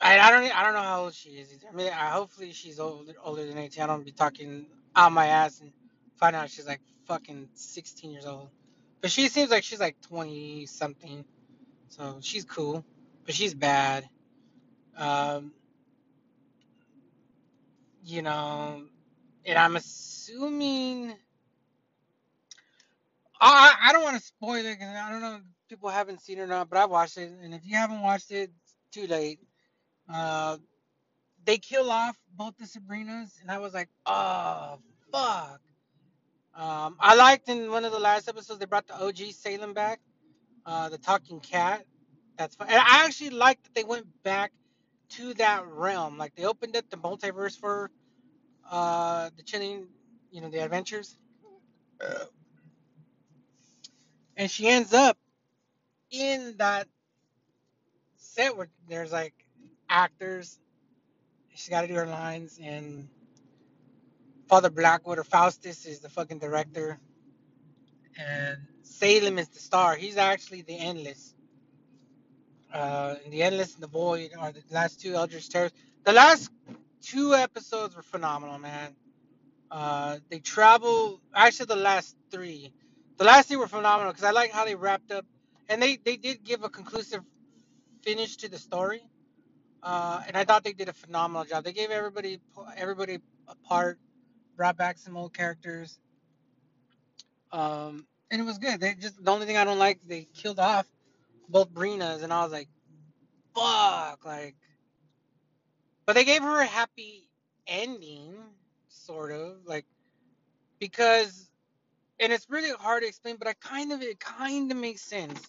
I, I don't I don't know how old she is. I mean, I, hopefully she's older older than 18. I don't be talking out my ass and find out she's like fucking 16 years old. But she seems like she's like 20 something. So she's cool, but she's bad. Um, you know, and I'm assuming. I I don't want to spoil it because I don't know if people haven't seen it or not, but I've watched it, and if you haven't watched it, it's too late. Uh, they kill off both the Sabrinas, and I was like, oh fuck. Um, I liked in one of the last episodes they brought the OG Salem back, uh, the talking cat. That's fun. And I actually liked that they went back to that realm. Like they opened up the multiverse for uh, the chilling, you know, the adventures. And she ends up in that set where there's like actors. She's got to do her lines, and Father Blackwood or Faustus is the fucking director, and Salem is the star. He's actually the Endless. Uh, and the Endless and the Void are the last two Eldritch Terrors. The last two episodes were phenomenal, man. Uh, they travel. Actually, the last three, the last three were phenomenal because I like how they wrapped up, and they they did give a conclusive finish to the story. Uh, and I thought they did a phenomenal job. They gave everybody everybody a part, brought back some old characters, um, and it was good. They just the only thing I don't like they killed off both Brinas, and I was like, fuck, like. But they gave her a happy ending, sort of like because and it's really hard to explain, but I kind of it kind of makes sense.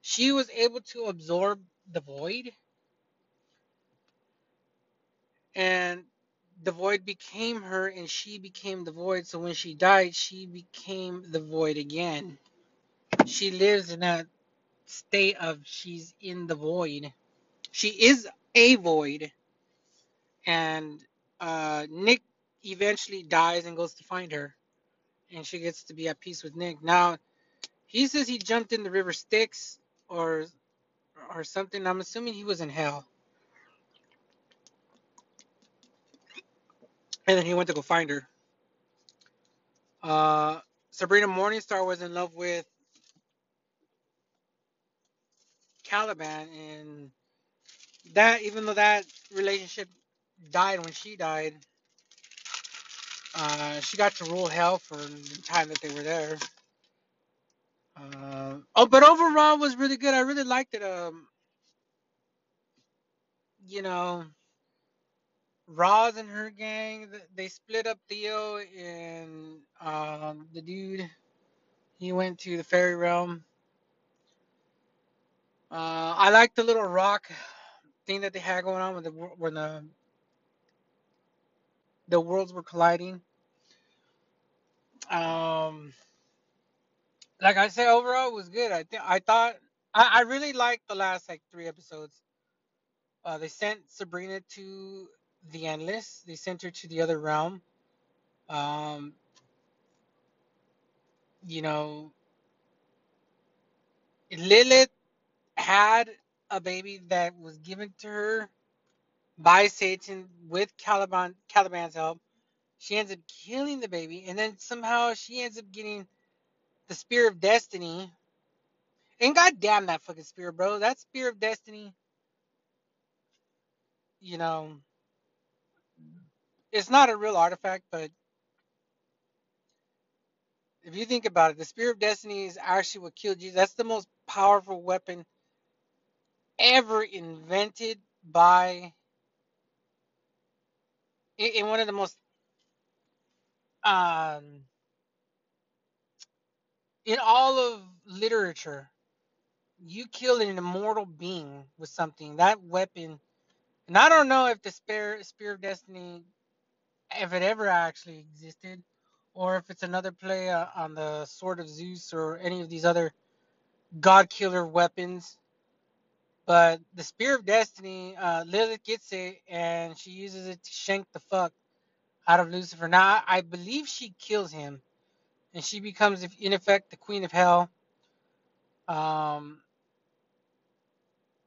She was able to absorb the void, and the void became her, and she became the void. So when she died, she became the void again. She lives in that state of she's in the void. She is a void, and uh, Nick eventually dies and goes to find her, and she gets to be at peace with Nick. Now He says he jumped in the river Styx or or something. I'm assuming he was in hell. And then he went to go find her. Uh, Sabrina Morningstar was in love with Caliban, and that even though that relationship died when she died, uh, she got to rule hell for the time that they were there. Uh, oh, but overall was really good. I really liked it. Um, you know, Roz and her gang, they split up Theo and um, the dude. He went to the fairy realm. Uh, I like the little rock thing that they had going on when the when the the worlds were colliding. Um, like I said, overall it was good. I think I thought I, I really liked the last like three episodes. Uh, they sent Sabrina to the Endless. They sent her to the other realm. Um, you know, Lilith had a baby that was given to her by Satan with Caliban Caliban's help. She ends up killing the baby, and then somehow she ends up getting the Spear of Destiny. And goddamn that fucking spear, bro. That Spear of Destiny, you know, it's not a real artifact, but if you think about it, the Spear of Destiny is actually what killed Jesus. That's the most powerful weapon ever invented by in, one of the most um in all of literature you kill an immortal being with something that weapon and i don't know if the spear spear of destiny if it ever actually existed or if it's another play uh, on the sword of zeus or any of these other god killer weapons. But the spear of destiny uh lilith gets it and she uses it to shank the fuck out of lucifer. Now i believe she kills him and she becomes in effect the queen of hell. Um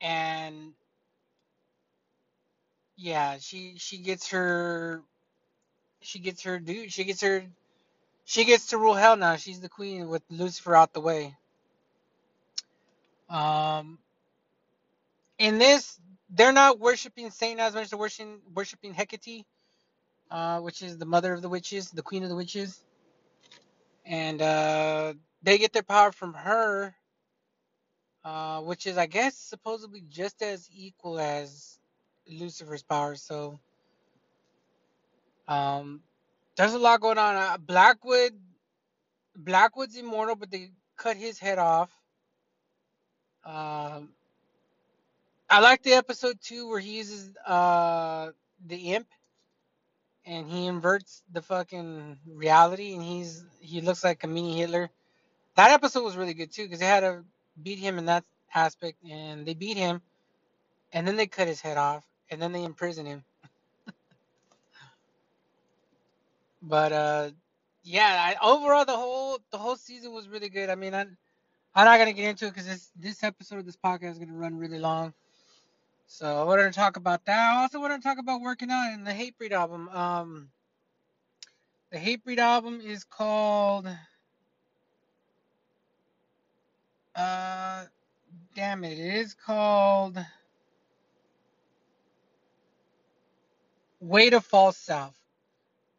and yeah she she gets her she gets her dude she gets her she gets to rule hell now. She's the queen with lucifer out the way. Um in this they're not worshiping satan as much as worshiping worshiping hecate uh which is the mother of the witches the queen of the witches. And uh they get their power from her uh which is i guess supposedly just as equal as lucifer's power so um there's a lot going on uh, blackwood Blackwood's immortal, but they cut his head off. Um, I like the episode two where he uses uh the imp and he inverts the fucking reality and he's he looks like a mini Hitler. That episode was really good too because they had to beat him in that aspect and they beat him and then they cut his head off and then they imprison him. But uh yeah, I, overall the whole the whole season was really good. I mean, I I'm not gonna get into it because this this episode of this podcast is gonna run really long. So I wanted to talk about that. I also wanted to talk about working out and the Hatebreed album. Um, The Hatebreed album is called uh damn it, it is called Weight of False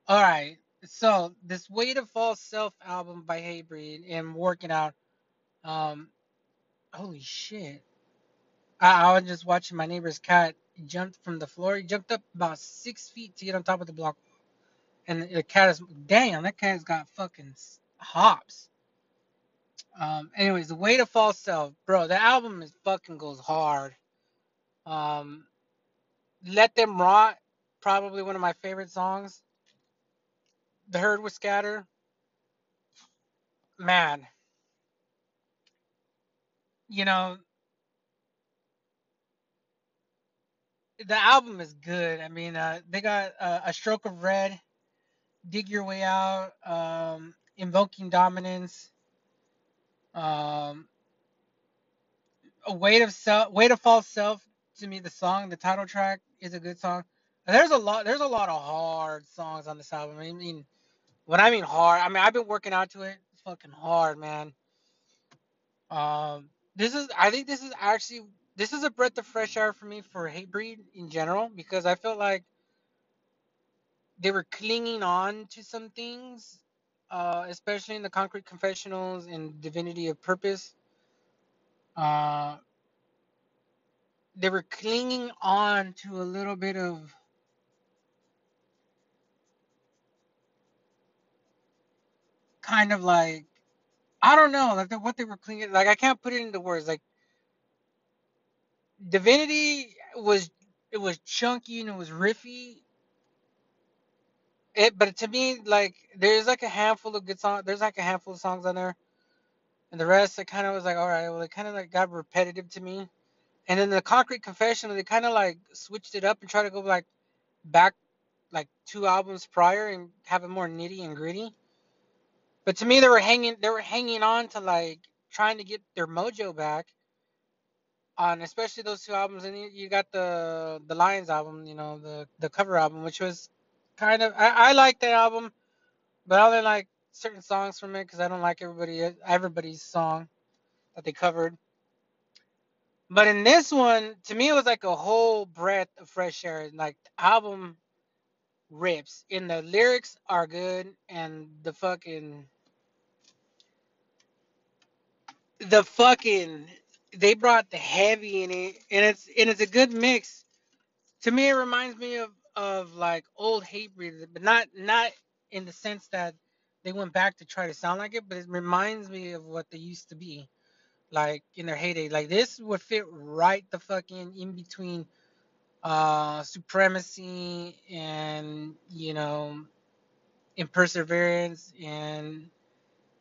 Self. Alright. So this Weight of False Self album by Hatebreed and working out. Um holy shit. I, I was just watching my neighbor's cat. Jumped from the floor. He jumped up about six feet to get on top of the block. And the cat is damn, that cat's got fucking hops. Um, anyways, the weight of false self, bro. The album is fucking goes hard. Um, Let Them Rot, probably one of my favorite songs. The Herd would Scatter, man. You know, the album is good. I mean, uh, they got uh, a stroke of red, dig your way out, um, invoking dominance, um, a weight of self, weight of false self. To me, the song, the title track, is a good song. There's a lot. There's a lot of hard songs on this album. I mean, when I mean hard, I mean I've been working out to it. It's fucking hard, man. Um, this is. I think this is actually. This is a breath of fresh air for me for Hatebreed in general because I felt like they were clinging on to some things, uh, especially in the Concrete Confessionals and Divinity of Purpose. Uh, they were clinging on to a little bit of kind of like I don't know, like what they were clinging. Like I can't put it into words. Like Divinity was it was chunky and it was riffy. It, but to me, like there's like a handful of good songs. There's like a handful of songs on there, and the rest, it kind of was like, all right, well, it kind of like got repetitive to me. And then the Concrete Confessional, they kind of like switched it up and tried to go like back like two albums prior and have it more nitty and gritty. But to me, they were hanging, they were hanging on to like trying to get their mojo back on, especially those two albums. And you, got the the Lions album, you know, the the cover album, which was kind of I, I like that album, but I only like certain songs from it because I don't like everybody everybody's song that they covered. But in this one, to me, it was like a whole breath of fresh air. Like the album rips, and the lyrics are good, and the fucking the fucking they brought the heavy in it, and it's and it's a good mix. To me, it reminds me of of like old Hatebreed, but not not in the sense that they went back to try to sound like it, but it reminds me of what they used to be, like in their heyday. Like this would fit right the fucking in between uh supremacy and you know in perseverance and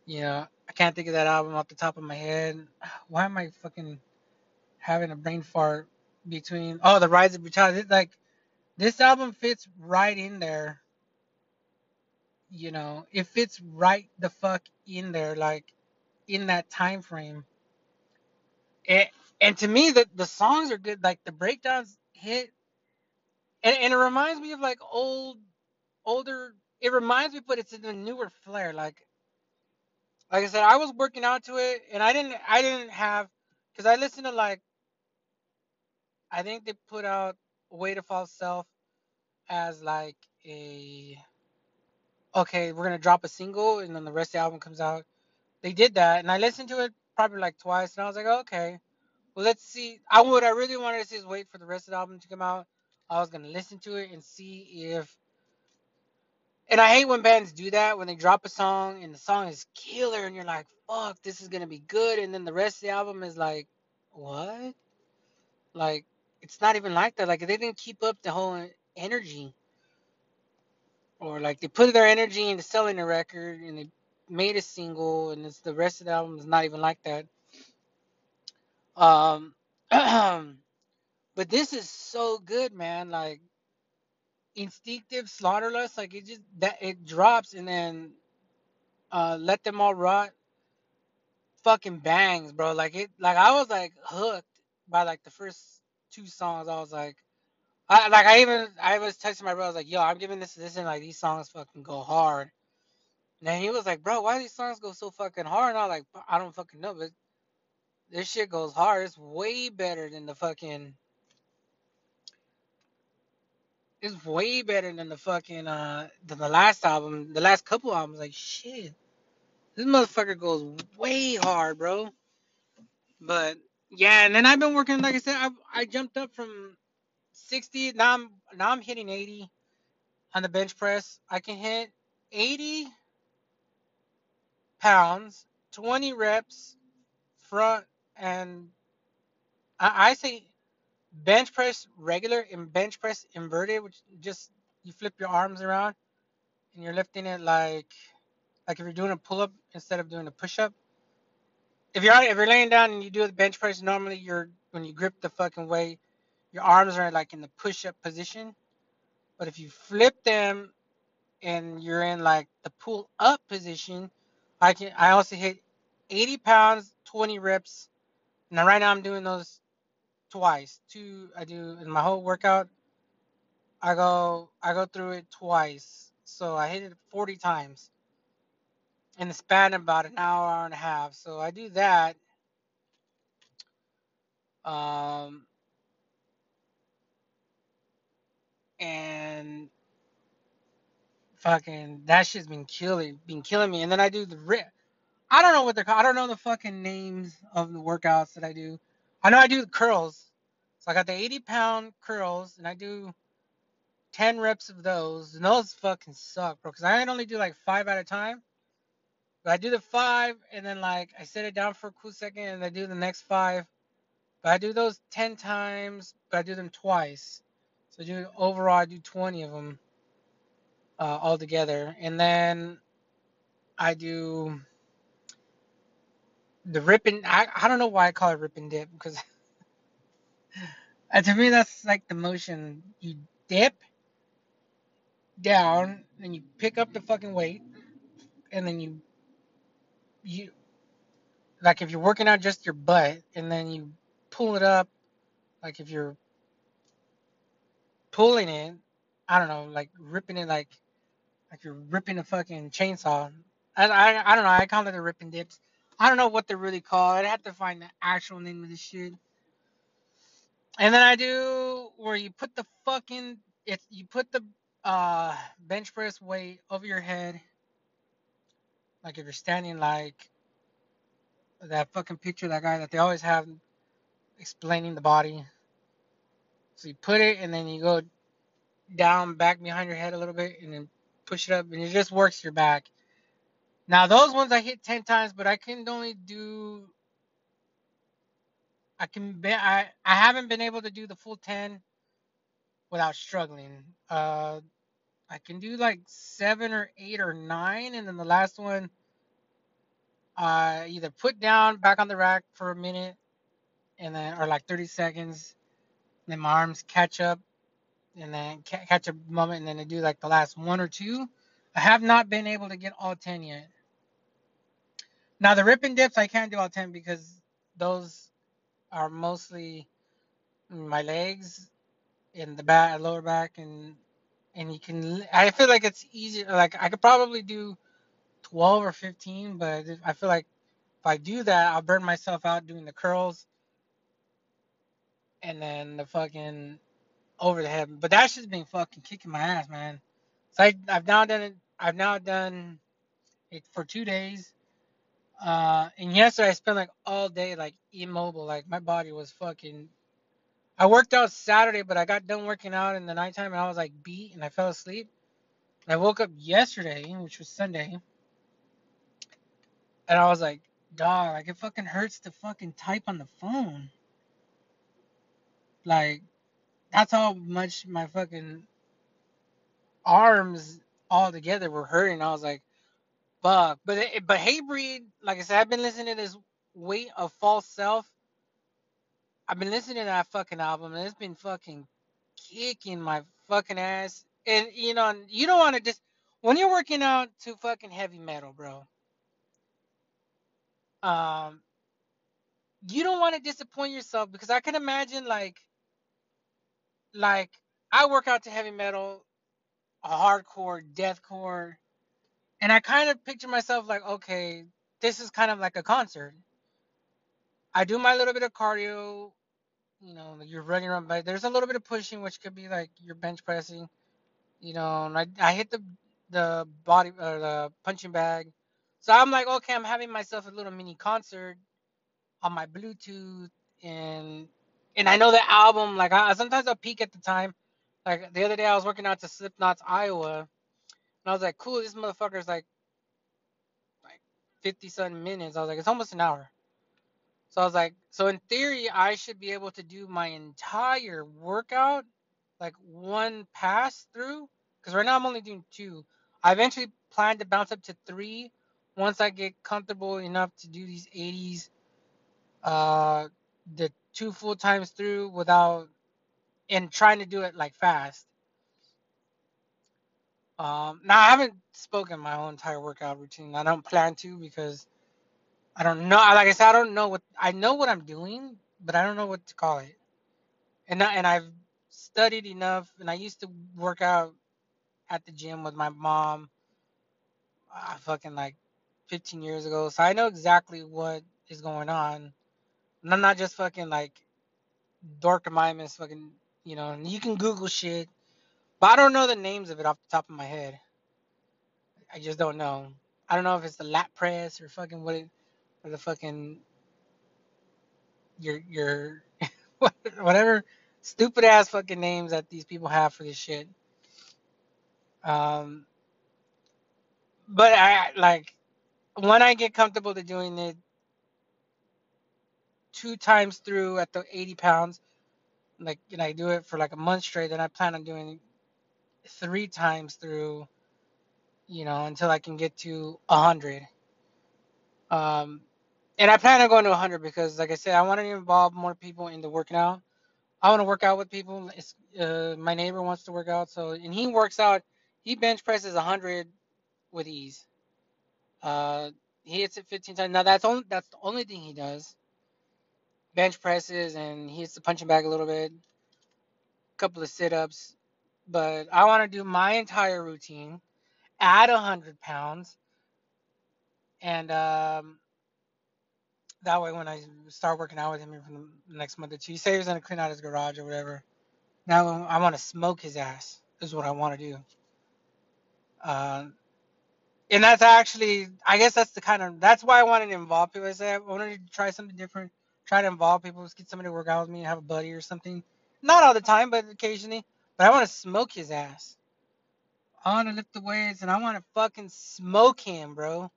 you know I can't think of that album off the top of my head. Why am I fucking having a brain fart between oh the rise of brutality. Like this album fits right in there. You know it fits right the fuck in there like in that time frame. And, and to me the, the songs are good. Like the breakdowns hit. And, and it reminds me of like old older it reminds me but it's in a newer flair. Like like i said i was working out to it and i didn't i didn't have because i listened to like i think they put out weight of false self as like a okay we're gonna drop a single and then the rest of the album comes out. They did that and i listened to it probably like twice and i was like okay well let's see. I what i really wanted to see is wait for the rest of the album to come out. I was gonna listen to it and see if and i hate when bands do that when they drop a song and the song is killer and you're like fuck this is gonna be good and then the rest of the album is like what? Like it's not even like that. Like they didn't keep up the whole energy. Or like they put their energy into selling a record and they made a single and it's the rest of the album is not even like that. Um *clears throat* but this is so good man. Like instinctive slaughterlust like it just that it drops and then uh let them all rot fucking bangs bro like it like i was like hooked by like the first two songs i was like I like I even I was texting my brother I was like yo I'm giving this this and like these songs fucking go hard And then he was like, bro, why do these songs go so fucking hard? And I was like, I don't fucking know, but this shit goes hard. It's way better than the fucking. It's way better than the fucking uh than the last album, the last couple albums. Like shit, this motherfucker goes way hard, bro. But yeah, and then I've been working. Like I said, I I jumped up from 60. Now I'm now I'm hitting 80 on the bench press. I can hit 80 pounds, 20 reps front and I, I say bench press regular and bench press inverted, which just you flip your arms around and you're lifting it like like if you're doing a pull up instead of doing a push up. If you're if you're laying down and you do the bench press, normally you're when you grip the fucking weight, your arms are like in the push up position. But if you flip them and you're in like the pull up position, I can I also hit 80 pounds, 20 reps. Now right now I'm doing those twice. Two I do in my whole workout. I go I go through it twice. So I hit it 40 times in the span of about an hour, hour and a half. So I do that. Um and fucking that shit's been killing been killing me. And then I do the rip. I don't know what they're called. I don't know the fucking names of the workouts that I do. I know I do the curls. So I got the 80 pound curls and I do 10 reps of those. And those fucking suck, bro. Because I only do like five at a time. But I do the five and then like I set it down for a cool second and I do the next five. But I do those 10 times, but I do them twice. So I do overall, I do 20 of them uh, all together. And then I do the ripping I, I don't know why I call it rip and dip because *laughs* uh, to me that's like the motion. You dip down and you pick up the fucking weight and then you you like if you're working out just your butt and then you pull it up like if you're pulling it I don't know like ripping it like like you're ripping a fucking chainsaw. I, I, I don't know I call it the rip and dips I don't know what they're really called I'd have to find the actual name of this shit And then I do where you put the fucking it's you put the uh bench press weight over your head, like if you're standing like that fucking picture that guy that they always have explaining the body. So you put it and then you go down back behind your head a little bit and then push it up and it just works your back. Now those ones I hit ten times, but I can only do I can be I I haven't been able to do the full ten without struggling. Uh I can do like seven or eight or nine, and then the last one, I either put down back on the rack for a minute, and then or like 30 seconds, then my arms catch up, and then ca- catch a moment, and then I do like the last one or two. I have not been able to get all 10 yet. Now the rip and dips I can't do all 10 because those are mostly my legs in the back, lower back, and and you can. I feel like it's easier. Like I could probably do 12 or 15, but I feel like if I do that, I'll burn myself out doing the curls and then the fucking over the head. But that just been fucking kicking my ass, man. So I, I've now done it. I've now done it for two days. Uh, and yesterday I spent like all day like immobile. Like my body was fucking. I worked out Saturday, but I got done working out in the nighttime and I was like beat and I fell asleep. I woke up yesterday, which was Sunday, and I was like, dog, like it fucking hurts to fucking type on the phone. Like that's how much my fucking arms all together were hurting. I was like, But it, but Hatebreed, like I said, I've been listening to this Weight of False Self. I've been listening to that fucking album, and it's been fucking kicking my fucking ass. And you know, you don't want to just when you're working out to fucking heavy metal, bro. Um, you don't want to disappoint yourself because I can imagine like like I work out to heavy metal, hardcore, deathcore, And I kind of picture myself like, okay, this is kind of like a concert. I do my little bit of cardio, you know, you're running around, but there's a little bit of pushing, which could be like you're bench pressing, you know, and I, I hit the the body or the punching bag. So I'm like, okay, I'm having myself a little mini concert on my Bluetooth, and and I know the album. Like I sometimes I'll peek at the time. Like the other day, I was working out to Slipknot's Iowa, I was like, cool, this motherfucker's like like 50 something minutes. I was like, it's almost an hour. So I was like, so in theory, I should be able to do my entire workout like one pass through. Because right now I'm only doing two. I eventually plan to bounce up to three once I get comfortable enough to do these 80s, uh, the two full times through without and trying to do it like fast. Um, now I haven't spoken my whole entire workout routine. I don't plan to because I don't know. Like I said, I don't know what I know what I'm doing, but I don't know what to call it. And I, and I've studied enough, and I used to work out at the gym with my mom. Uh, fucking like 15 years ago, so I know exactly what is going on. And I'm not just fucking like Dorkamimus, fucking you know. You can Google shit, but I don't know the names of it off the top of my head. I just don't know. I don't know if it's the lat press or fucking what it, or the fucking your your *laughs* whatever stupid ass fucking names that these people have for this shit. Um, but I like when I get comfortable to doing it two times through at the 80 pounds, like and I do it for like a month straight, then I plan on doing three times through, you know, until I can get to 100. Um, and I plan on going to 100 because, like I said, I want to involve more people in the working out. I want to work out with people. Uh, my neighbor wants to work out, so and he works out. He bench presses 100 with ease. Uh, he hits it 15 times. Now that's only that's the only thing he does. Bench presses and he hits the punching bag a little bit, a couple of sit-ups. But I want to do my entire routine at 100 pounds, and um, that way when I start working out with him for the next month or two, he said he was gonna clean out his garage or whatever. Now I want to smoke his ass. Is what I want to do. Uh, and that's actually, I guess that's the kind of, that's why I wanted to involve people. I said I wanted to try something different, try to involve people, get somebody to work out with me, have a buddy or something. Not all the time, but occasionally. But I want to smoke his ass. I want to lift the weights and I want to fucking smoke him, bro.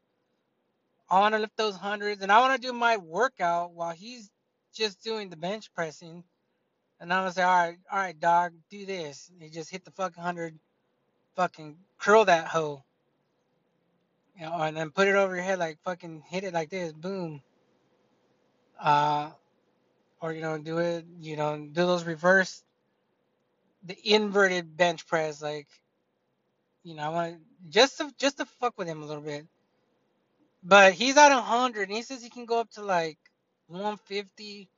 I want to lift those hundreds and I want to do my workout while he's just doing the bench pressing. And I'm gonna say, all right, all right, dog, do this. He just hit the fucking hundred, fucking curl that hoe. You know, and then put it over your head like fucking hit it like this, boom. Uh, or you know, do it, you know, do those reverse, the inverted bench press, like, you know, I want just to just to fuck with him a little bit. But he's at 100, and he says he can go up to like 150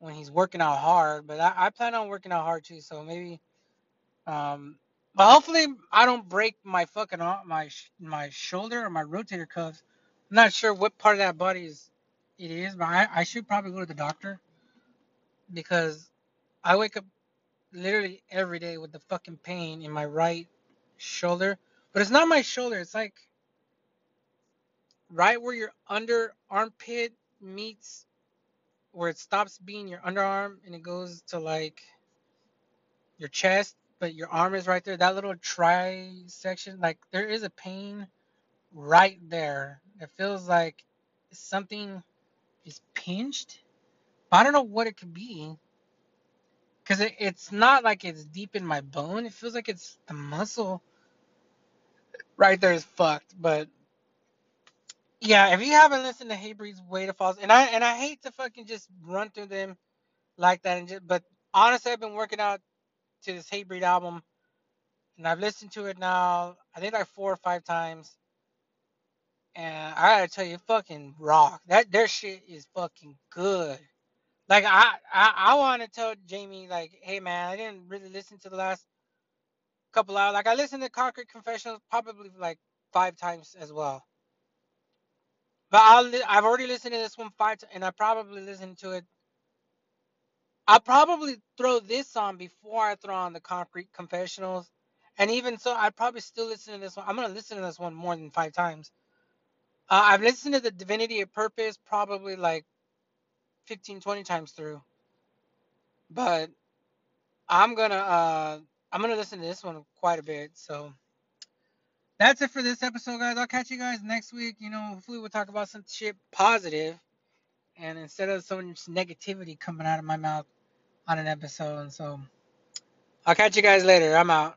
when he's working out hard. But I, I plan on working out hard too, so maybe, um, but hopefully I don't break my fucking my my shoulder or my rotator cuffs. I'm not sure what part of that body is it is, but I, I should probably go to the doctor because I wake up literally every day with the fucking pain in my right shoulder. But it's not my shoulder. It's like right where your under armpit meets where it stops being your underarm and it goes to like your chest but your arm is right there. That little tri section, like there is a pain right there. It feels like something is pinched. But I don't know what it could be. Because it, it's not like it's deep in my bone. It feels like it's the muscle right there is fucked. But yeah, if you haven't listened to Hatebreed's Weight of False, and I and I hate to fucking just run through them like that, and just, but honestly, I've been working out to this Hatebreed album, and I've listened to it now. I think like four or five times, and I gotta tell you, fucking rock. That their shit is fucking good. Like I I, I want to tell Jamey like, hey man, I didn't really listen to the last couple hours. Like I listened to Concrete Confessions probably like five times as well. But I'll li- I've already listened to this one five times, and I probably listened to it. I'll probably throw this on before I throw on the Concrete Confessionals, and even so, I'd probably still listen to this one. I'm gonna listen to this one more than five times. Uh, I've listened to the Divinity of Purpose probably like 15, 20 times through, but I'm gonna uh I'm gonna listen to this one quite a bit. So that's it for this episode, guys. I'll catch you guys next week. You know, hopefully we'll talk about some shit positive, and instead of some negativity coming out of my mouth on an episode. So I'll catch you guys later. I'm out.